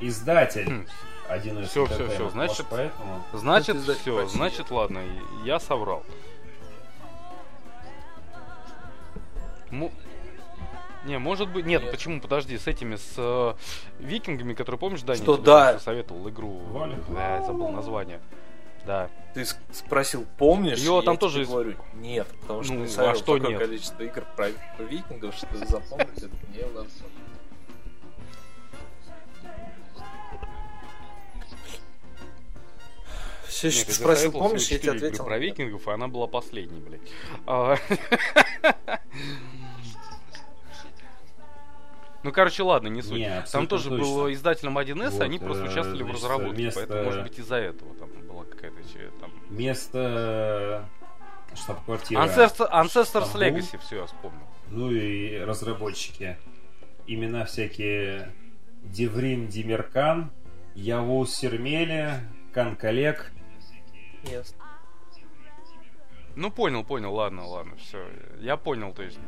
Издатель. Один из Entertainment. всё, Может, значит- поэтому... Значит, Это издатель все, России. значит, ладно, я соврал. Му- Не, может быть, нет, почему, подожди, с этими, с э, викингами, которые, помнишь, Даня, Что да. советовал игру, да, я забыл название, да. Ты спросил, помнишь? Я там тоже из- говорю, нет, потому что Ну, не а что такое нет? количество игр про, про викингов, что запомнить это невозможно. Все, Нет, спросил, помнишь, я тебе ответил. про викингов, и она была последней, блядь. А, Ну, короче, ладно, не суть. Не, Там тоже точно. был издателем 1С, Вот, они просто э, участвовали в значит, разработке, вместо- поэтому, может быть, из-за этого там была какая-то че- там... Место э, штаб-квартиры. Ancestor- Ancestors Стамбул. Legacy, все, я вспомнил. Ну и разработчики. Имена всякие Деврим Демиркан, Явуз Сермели, Канкалек. Yes. Ну, понял, понял, ладно, ладно, все. Я понял, то есть...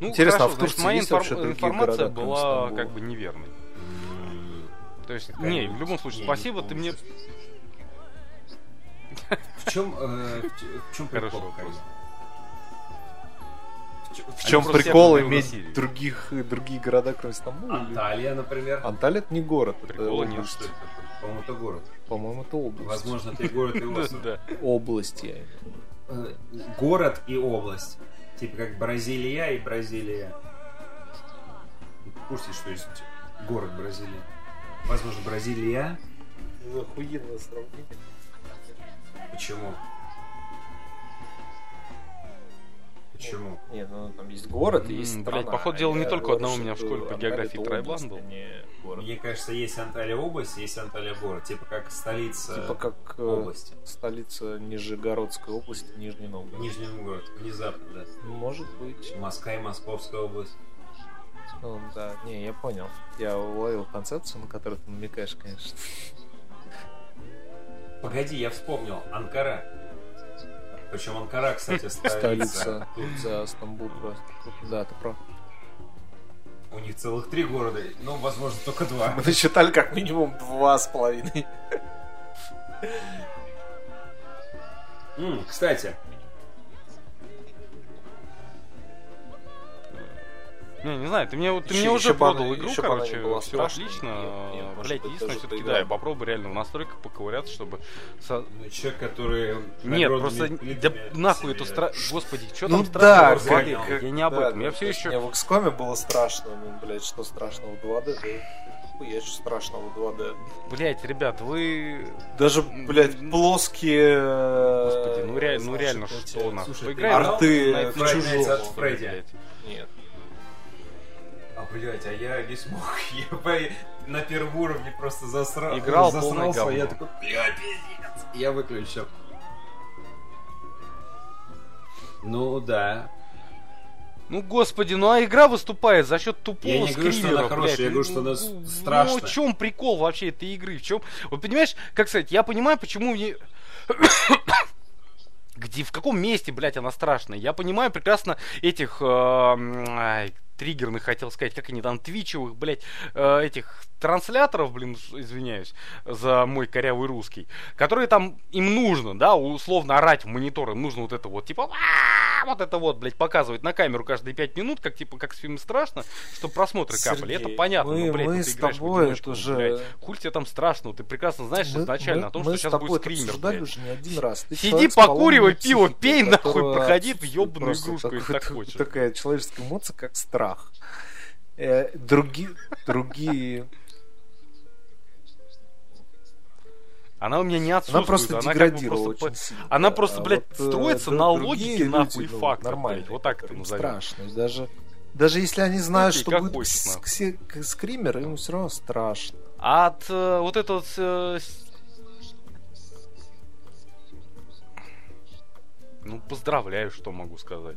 Ну, Интересно, хорошо, а в значит, Турции моя есть вообще инфор- другие информация города, была Стамбула? как бы неверной. То есть, какая не, в любом случае, спасибо, ты мне... В чем, э, в в чем Хорошо, прикол? вопрос. В Они чем просто прикол иметь других, другие города, кроме Стамбула? или- Анталия, например. Анталия это не город, это Прикола нет. область. Что это? По-моему, это город. По-моему, это область. Возможно, это и город, и остров. Область, я. Э, Город и область. Типа как Бразилия и Бразилия. В курсе, что есть город Бразилия? Возможно, Бразилия. Охуенное сравнение. Почему? Почему? Нет, ну там есть город и есть страна. блядь, походу, дело не только одного у меня в школе по географии область, был. а. Мне кажется, есть Анталия область, есть Анталия город. Типа как столица Типа как э, области. столица Нижегородской области, Нижний Новгород. Нижний Новгород. Внезапно, да. Может быть. Москва и Московская область. Ну, да, не, я понял. Я уловил концепцию, на которую ты намекаешь, конечно. Погоди, я вспомнил. Анкара. Причем Анкара, кстати, столица. Столица. Стамбул просто. Да, ты прав. У них целых три города. Ну, возможно, только два. Мы насчитали как минимум два с половиной. Кстати, Не, не знаю, ты мне, вот- ты мне уже продал игру, она короче, не была все страшной. отлично. Нет, нет, может Блять, единственное, все-таки, да, я попробую реально в настройках поковыряться, чтобы... со- ну, человек, который... Нет, просто, да нахуй себе- эту стра... Господи, что Ну там да, страшного? как- как- Я не об да, этом, я да, все то есть еще... Мне в XCOM было страшно, ну, блядь, что страшного в 2D, да? Хуя, что страшного в 2D. Блять, ребят, вы... Даже, блядь, плоские... э, Господи, ну реально, ну значит, реально, что нахуй? слушай, Вы ты играете играл в Freddy? блядь? Нет. А, блядь, а я не смог. Я по- на первом уровне просто засрал. Играл засрался, говно. Я такой, бля, пиздец. Я выключил. Ну, да. Ну, господи, ну а игра выступает за счет тупого Я не говорю, что она скримера, хорошая, блядь. я говорю, Ну, что она ну, с- Ну, страшная. в чем прикол вообще этой игры? В чем... Вот понимаешь, как сказать, я понимаю, почему мне... Где, в каком месте, блядь, она страшная? Я понимаю прекрасно этих... э, триггерных, хотел сказать, как они там, твичевых, блядь, э, этих трансляторов, блин, извиняюсь за мой корявый русский, которые там, им нужно, да, условно орать в монитор, им нужно вот это вот, типа, «А-а-а», вот это вот, блядь, показывать на камеру каждые пять минут, как, типа, как с фильма страшно, чтобы просмотры капали. Это понятно, мы- но, блядь, мы ну, ты играешь в одиночку, это же- блядь. Хуй тебе там страшно, ты прекрасно знаешь Мы- изначально мы- о том, что сейчас будет скример, блядь. уже не один раз. Ты Сиди, покуривай пиво, пей нахуй, проходи ёбаную просто игрушку, если так хочешь. Такая человеческая эмоция, как страх. Э, Другие, другие, Она у меня не отсутствует. она просто как бы деградировала просто очень сильно. она просто, А блядь, вот, э, строится д- на логике, люди, нахуй, и ну, фактах, нормальные, блядь. Вот так это назовем. страшно. И Даже, даже если они знают, Окей, что будет к- скример, им все равно страшно. А от э, вот этого вот, э, Ну, поздравляю, что могу сказать.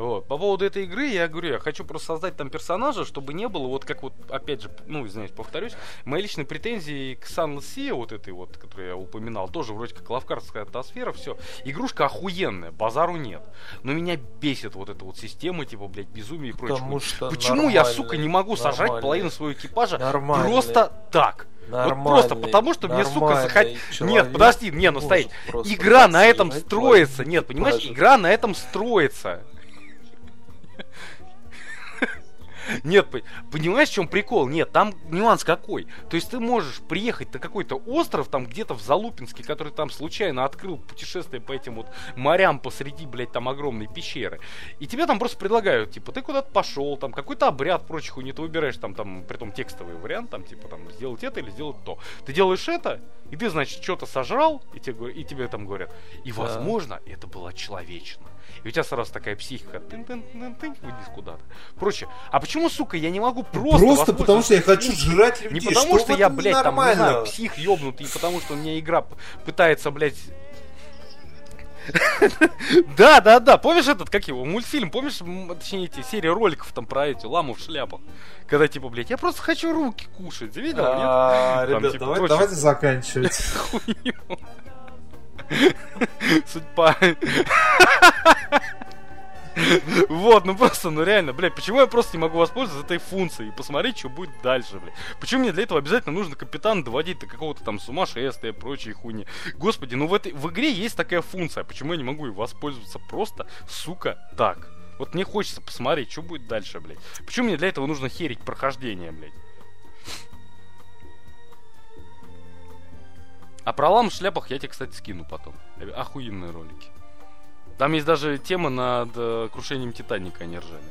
Вот. По поводу этой игры, я говорю, я хочу просто создать там персонажа, чтобы не было, вот как вот, опять же, ну, извиняюсь, повторюсь, мои личные претензии к Sunless Sea, вот этой вот, которую я упоминал, тоже вроде как лавкарская атмосфера, все. Игрушка охуенная, базару нет. Но меня бесит вот эта вот система, типа, блядь, безумие и прочее. Потому что Почему я, сука, не могу сожрать нормальный- половину своего экипажа просто так? Нормальный, вот просто потому, что мне, сука, нормальный захот... Нет, подожди, не, ну стоит. Игра на этом строится. Нет, понимаешь, игра на этом строится. Нет, по- понимаешь, в чем прикол? Нет, там нюанс какой. То есть ты можешь приехать на какой-то остров, там где-то в Залупинске, который там случайно открыл путешествие по этим вот морям посреди, блядь, там огромной пещеры. И тебе там просто предлагают, типа, ты куда-то пошел, там какой-то обряд, прочих хуйни, ты выбираешь там, там, притом текстовый вариант, там, типа, там, сделать это или сделать то. Ты делаешь это, и ты, значит, что-то сожрал, и тебе, и тебе там говорят, и, Да. возможно, это было человечно. И у тебя сразу такая психика, тын тын тын тын вниз куда-то. Прочее. А почему, сука, я не могу просто... Просто, потому что я хочу жрать людей. не потому, что, в я, блядь, там, не знаю, псих ёбнутый, потому что у меня игра пытается, блядь... Да, да, да, помнишь этот, как его, мультфильм, помнишь, точнее, эти серии роликов там про эти ламу в шляпах? Когда, типа, блядь, я просто хочу руки кушать, видел, нет? А, Ребят, типа, давайте заканчивать. Судьба. Вот, ну просто, ну реально, блядь, почему я просто не могу воспользоваться этой функцией и посмотреть, что будет дальше, блядь? Почему мне для этого обязательно нужно капитана доводить до какого-то там сумасшествия и прочей хуйни? Господи, ну в этой в игре есть такая функция, почему я не могу ей воспользоваться просто, сука, так? Вот мне хочется посмотреть, что будет дальше, блядь. Почему мне для этого нужно херить прохождение, блядь? А про лам в шляпах я тебе, кстати, скину потом. Э, Охуенные ролики. Там есть даже тема над э, крушением Титаника, они ржали.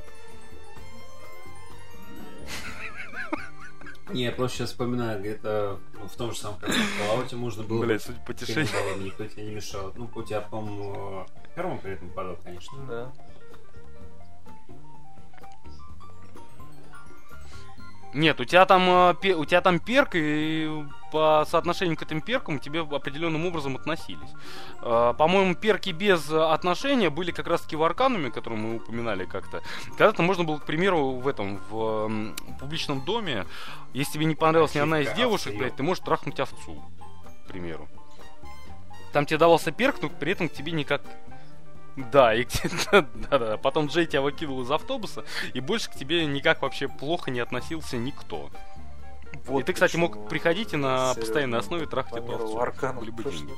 Не, я просто сейчас вспоминаю, где-то в том же самом Fallout можно было Блять, судя по тишине. пейнтболом, никто тебе не мешал. Ну, у тебя, по-моему, первым при этом падал, конечно. Да. Нет, у тебя там э, у тебя там перк, и по соотношению к этим перкам к тебе определенным образом относились. Э, По-моему, перки без отношения были как раз таки в Аркануме, которые мы упоминали как-то. Когда-то можно было, к примеру, в этом, в публичном доме, если тебе не понравилась ни одна из девушек, блядь, ты можешь трахнуть овцу, к примеру. Там тебе давался перк, но при этом к тебе никак... Да, и да, да, да. Потом Джей тебя выкинул из автобуса, и больше к тебе никак вообще плохо не относился никто. Вот и ты, кстати, мог приходить и на постоянной основе трахать эту овцу. Аркану Были бы деньги.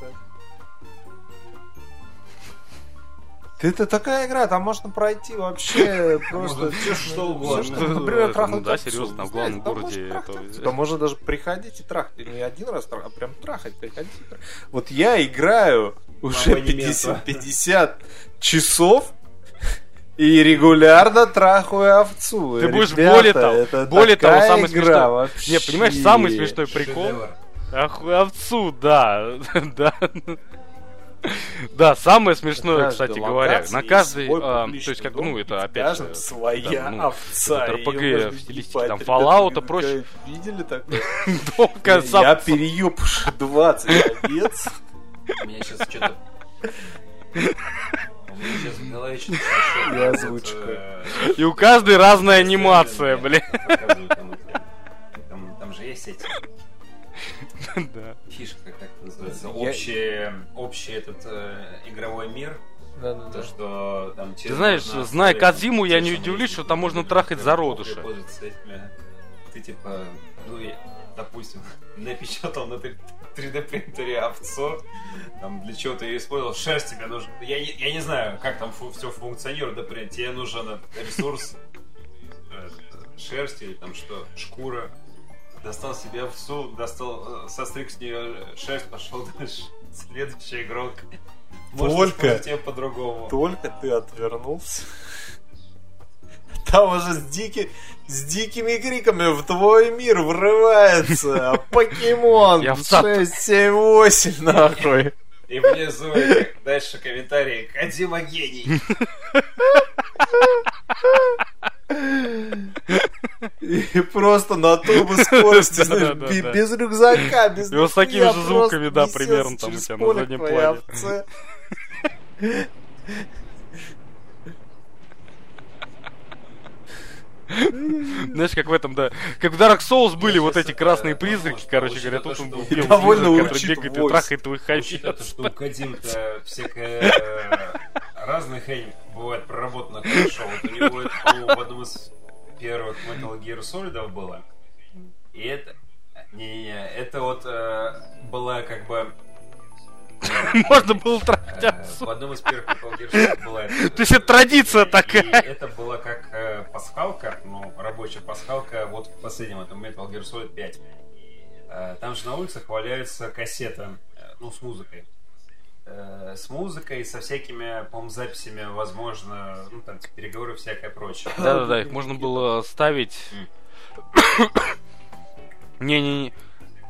это такая игра, там можно пройти вообще просто всё, что угодно. Ну, Например, это, трахнуть ну да, серьезно, там в главном городе это-. Там можно даже приходить и трахать. Не один раз а прям трахать, приходить и трахать. Вот я играю уже абонементу. 50, 50 часов и регулярно трахаю овцу. Ты будешь Ребята, более того- это более того, самый игра смешной- вообще. Не, понимаешь, самый смешной прикол. Ах, овцу, да, да. Да, самое смешное, кстати говоря, на каждый, а, то есть как, дом, ну это опять же, своя да, ну, овца. можно в стилистике, там, Fallout и прочее. Видели такое? дом, Я перееб 20 овец. У меня сейчас что-то... Сейчас в голове что-то... И озвучка. э, И у каждой разная анимация, блин. Там же есть эти Да. фишка, как это называется, общий, общий этот э, игровой мир, Да-да-да. То, что там Ты знаешь, зная Кадзиму, я не удивлюсь, что там можно трахать зародыша. Ты типа, ну, допустим, напечатал на 3D принтере овцо, там для чего ты ее использовал, шерсть тебе нужен. Я, не- я не знаю, как там все функционирует, например, тебе нужен ресурс э, шерсть или там что, шкура. Достал себе овцу, достал, э, состриг с нее шерсть, пошел дальше. Следующий игрок. Может Только- тебя по-другому. Только ты отвернулся. Там уже с, дики... с дикими криками в твой мир врывается покемон Я в цап. 6, 7, 8, нахуй. И внизу дальше комментарии. Кадима гений. И просто на турбо скорости, знаешь, без рюкзака, без И вот с такими же звуками, да, примерно там у тебя на заднем плане. Знаешь, как в этом, да. Как в Dark Souls были вот эти красные призраки, короче говоря, тут он был белый который бегает и трахает то, овец. что у Кадим-то всякая э, разная хрень бывает проработана хорошо. Вот у него это, в одном из первых Metal Gear Solid было. И это... Не-не-не, это вот э, была как бы... Можно было трахать э, овцу. в одном из первых Metal Gear Solid была. То есть это традиция такая. это была как э, пасхалка, ну, рабочая пасхалка, вот в последнем этом Metal Gear Solid 5. Э, там же на улицах валяется кассета, э, ну, с музыкой. С музыкой, со всякими, по-моему, записями, возможно, ну, там, типа, переговоры, всякое прочее. Да-да-да, их можно было ставить... Не-не-не.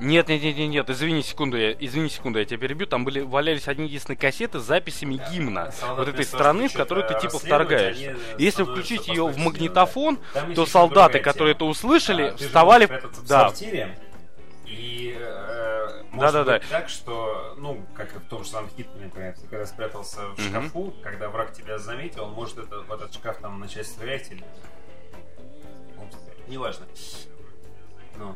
Нет, нет, нет, нет, нет, извини секунду, я, извини секунду, я тебя перебью. Там были валялись одни единственные кассеты с записями гимна Солдат вот этой страны, в которую ты что-то типа вторгаешься. они Если включить ее в магнитофон, да. То солдаты, которые это услышали, А, вставали... в Да, сортире, и э, может Да-да-да. быть так, что, ну, как и в том же самом Хитмане, например, ты когда спрятался в шкафу, когда враг тебя заметил, он может это, в этот шкаф там начать стрелять или... Неважно. Ну,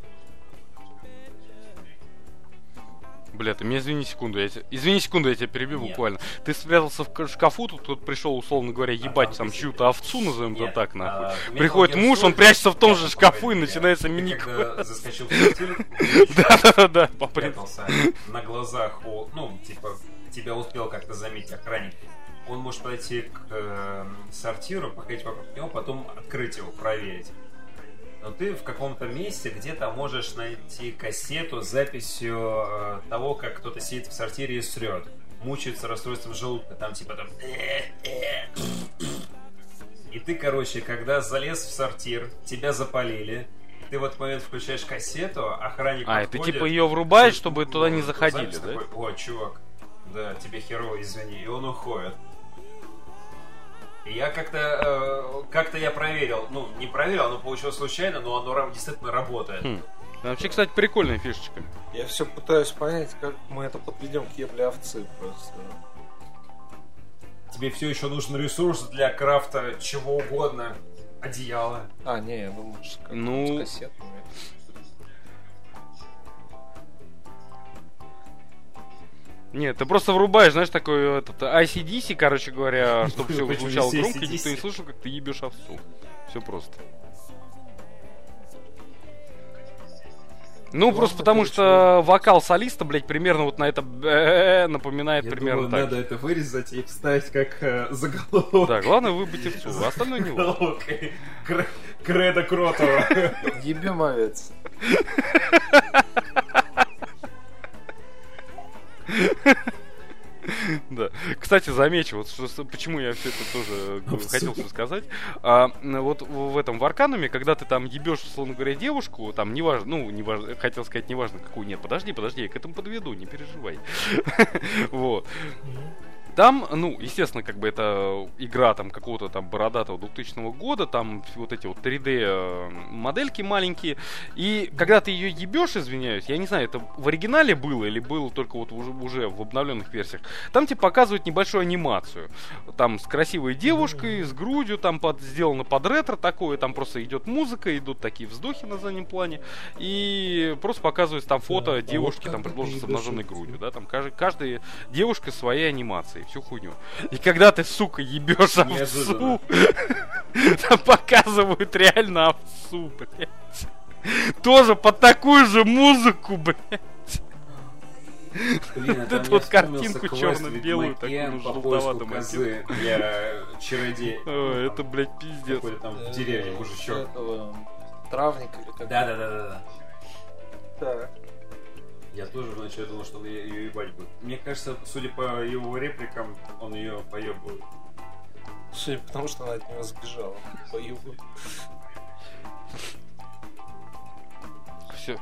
Бля, ты меня извини секунду, я тебя... Извини секунду, я тебя перебью Нет. буквально. Ты спрятался в шкафу, тут кто-то пришел, условно говоря, ебать там там чью-то овцу, назовем это так, нахуй. а, Приходит муж, он прячется в том же шкафу и начинается мини заскочил Да-да-да, по принципу. на глазах у, ну, типа, тебя успел как-то заметить охранник. Он может подойти к э, сортиру, походить вокруг него, потом открыть его, проверить. Но ты в каком-то месте где-то можешь найти кассету с записью э, того, как кто-то сидит в сортире и срет. Мучается расстройством желудка, там типа там... И ты, короче, когда залез в сортир, тебя запалили, ты в этот момент включаешь кассету, охранник А, и ты подходит, типа ее врубаешь, чтобы туда не заходили, да? такой, О, чувак, да, тебе херово, извини. И он уходит. Я как-то, э, как-то я проверил, ну, не проверил, оно получилось случайно, но оно действительно работает. Хм. Вообще, кстати, прикольная фишечка. Я все пытаюсь понять, как мы это подведем к ебле овцы просто. Тебе все еще нужен ресурс для крафта чего угодно. Одеяло. А, не, я думал, что как Ну- с кассетами. Нет, ты просто врубаешь, знаешь, такой этот ICDC, короче говоря, чтобы все звучало громко, и никто не слышал, как ты ебешь овцу. Все просто. Ну, просто потому что вокал солиста, блядь, примерно вот на это «бэ» напоминает примерно так. надо это вырезать и вставить как э, заголовок. Да, главное выбить овцу, а остальное не важно. Кредо Кротова. Ебем овец. Да. Кстати, замечу, вот что, почему я все это тоже э, хотел сказать. А, вот в этом в Аркануме, когда ты там ебешь, условно говоря, девушку, там неважно, ну, неважно, хотел сказать, неважно какую, нет, подожди, подожди, я к этому подведу, не переживай. Вот. Там, ну, естественно, как бы это игра там какого-то там бородатого 2000 года, там вот эти вот 3D э, модельки маленькие, и когда ты ее ебешь, извиняюсь, я не знаю, это в оригинале было или было только вот уже, уже в обновленных версиях, там тебе показывают небольшую анимацию. Там с красивой девушкой, с грудью, там под, сделано под ретро такое, там просто идет музыка, идут такие вздохи на заднем плане, и просто показывается там фото Да, а девушки, вот там, ты с обнаженной грудью, да, там каждый, каждая девушка своей анимацией. Всю хуйню. И когда ты, сука, ебешь овцу, там показывают реально овцу, блядь. Тоже под такую же музыку, блядь. Блин, эту мне вот картинку черно-белую, такую желтоватым поиску козы для чародея. Это, блядь, пиздец. Какой-то там в деревне мужичок. Этого, Травник или как Да-да-да-да. Так. Я тоже вначале думал, что он ее ебать будет. Мне кажется, судя по его репликам, он ее поебывает. Судя по тому, что она от него сбежала. Поебу. Все.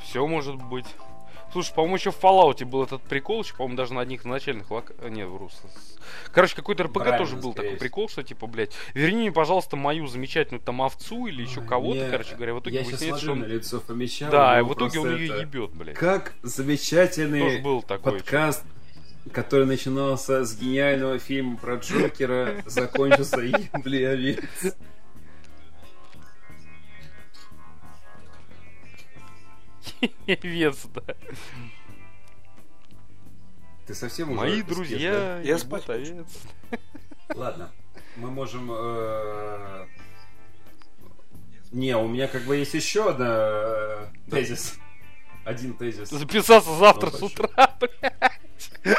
Все может быть. Слушай, по-моему, еще в Fallout был этот прикол, еще, по-моему, даже на одних начальных лок... Не, вру. с- с- Короче, какой-то РПГ Правильно, тоже был такой всего. прикол, что типа, блядь, верни мне, пожалуйста, мою замечательную там овцу или еще кого-то, Мне- короче говоря, в итоге Я выясняется, что он... лицо Фомича. Да, и у в итоге он ее это- ебет, блядь. Как замечательный Тоже был такой. подкаст, который начинался с гениального фильма про Джокера, закончился ебли Вес, да. Ты совсем уже Мои друзья, Я спать? Ладно, мы можем... э, Не, у меня как бы есть еще одна э, тезис. Один тезис. Записаться завтра с утра, блядь.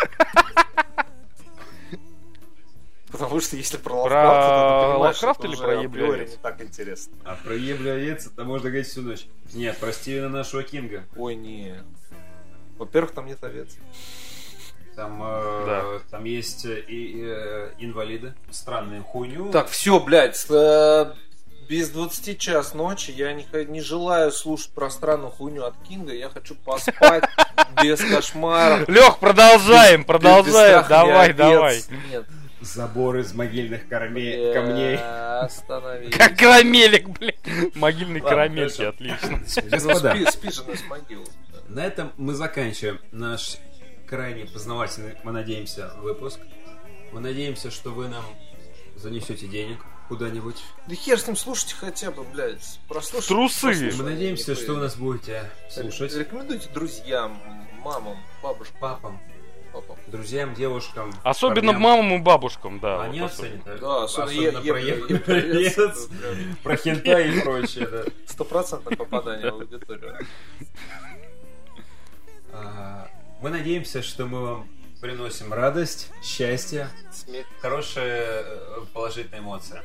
Потому что если про Про Лавкрафта, то ты понимаешь, Лавкрафта это или про Еблю не так интересно. А про ебля овец это можно говорить всю ночь. Нет, про Стивена нашего Кинга. Ой, не. Во-первых, там нет овец. Там, э, Да. там есть э, и, э, инвалиды. Странную хуйню. Так, все, блядь, с, э, без 20 час ночи я не, не желаю слушать про странную хуйню от Кинга. Я хочу поспать без кошмаров. Лех, продолжаем, продолжаем. Давай, и давай. Нет. Забор из могильных корме- камней. Остановись. Как карамелик, блядь. Могильные карамельки, отлично. Господа, Спи, спи же с могилы. на этом мы заканчиваем наш крайне познавательный, мы надеемся, выпуск. Мы надеемся, что вы нам занесете денег куда-нибудь. Да хер с ним, слушайте хотя бы, блядь. Прослушайте. Трусы. послушайте, Мы надеемся, что вы нас будете слушать. Рекомендуйте друзьям, мамам, бабушкам, папам. Друзьям, девушкам. Особенно парням. мамам и бабушкам, да. Они вот особенно. оценят. Да, особенно, особенно е- про е- про хентай и прочее, да. Стопроцентное попадание в аудиторию. А, Мы надеемся, что мы вам приносим радость, счастье, Смех. хорошие э, положительные эмоции.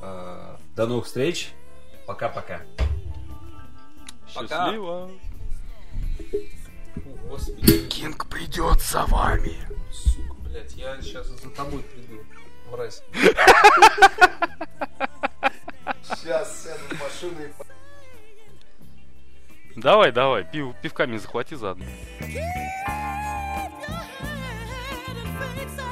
А, До новых встреч. Пока-пока. Счастливо. Фу, Господи. Кинг придет за вами. Сука, блядь, я сейчас за тобой приду, мразь. Сейчас сяду в машину и... Давай, давай, пив, пивками захвати заодно. Keep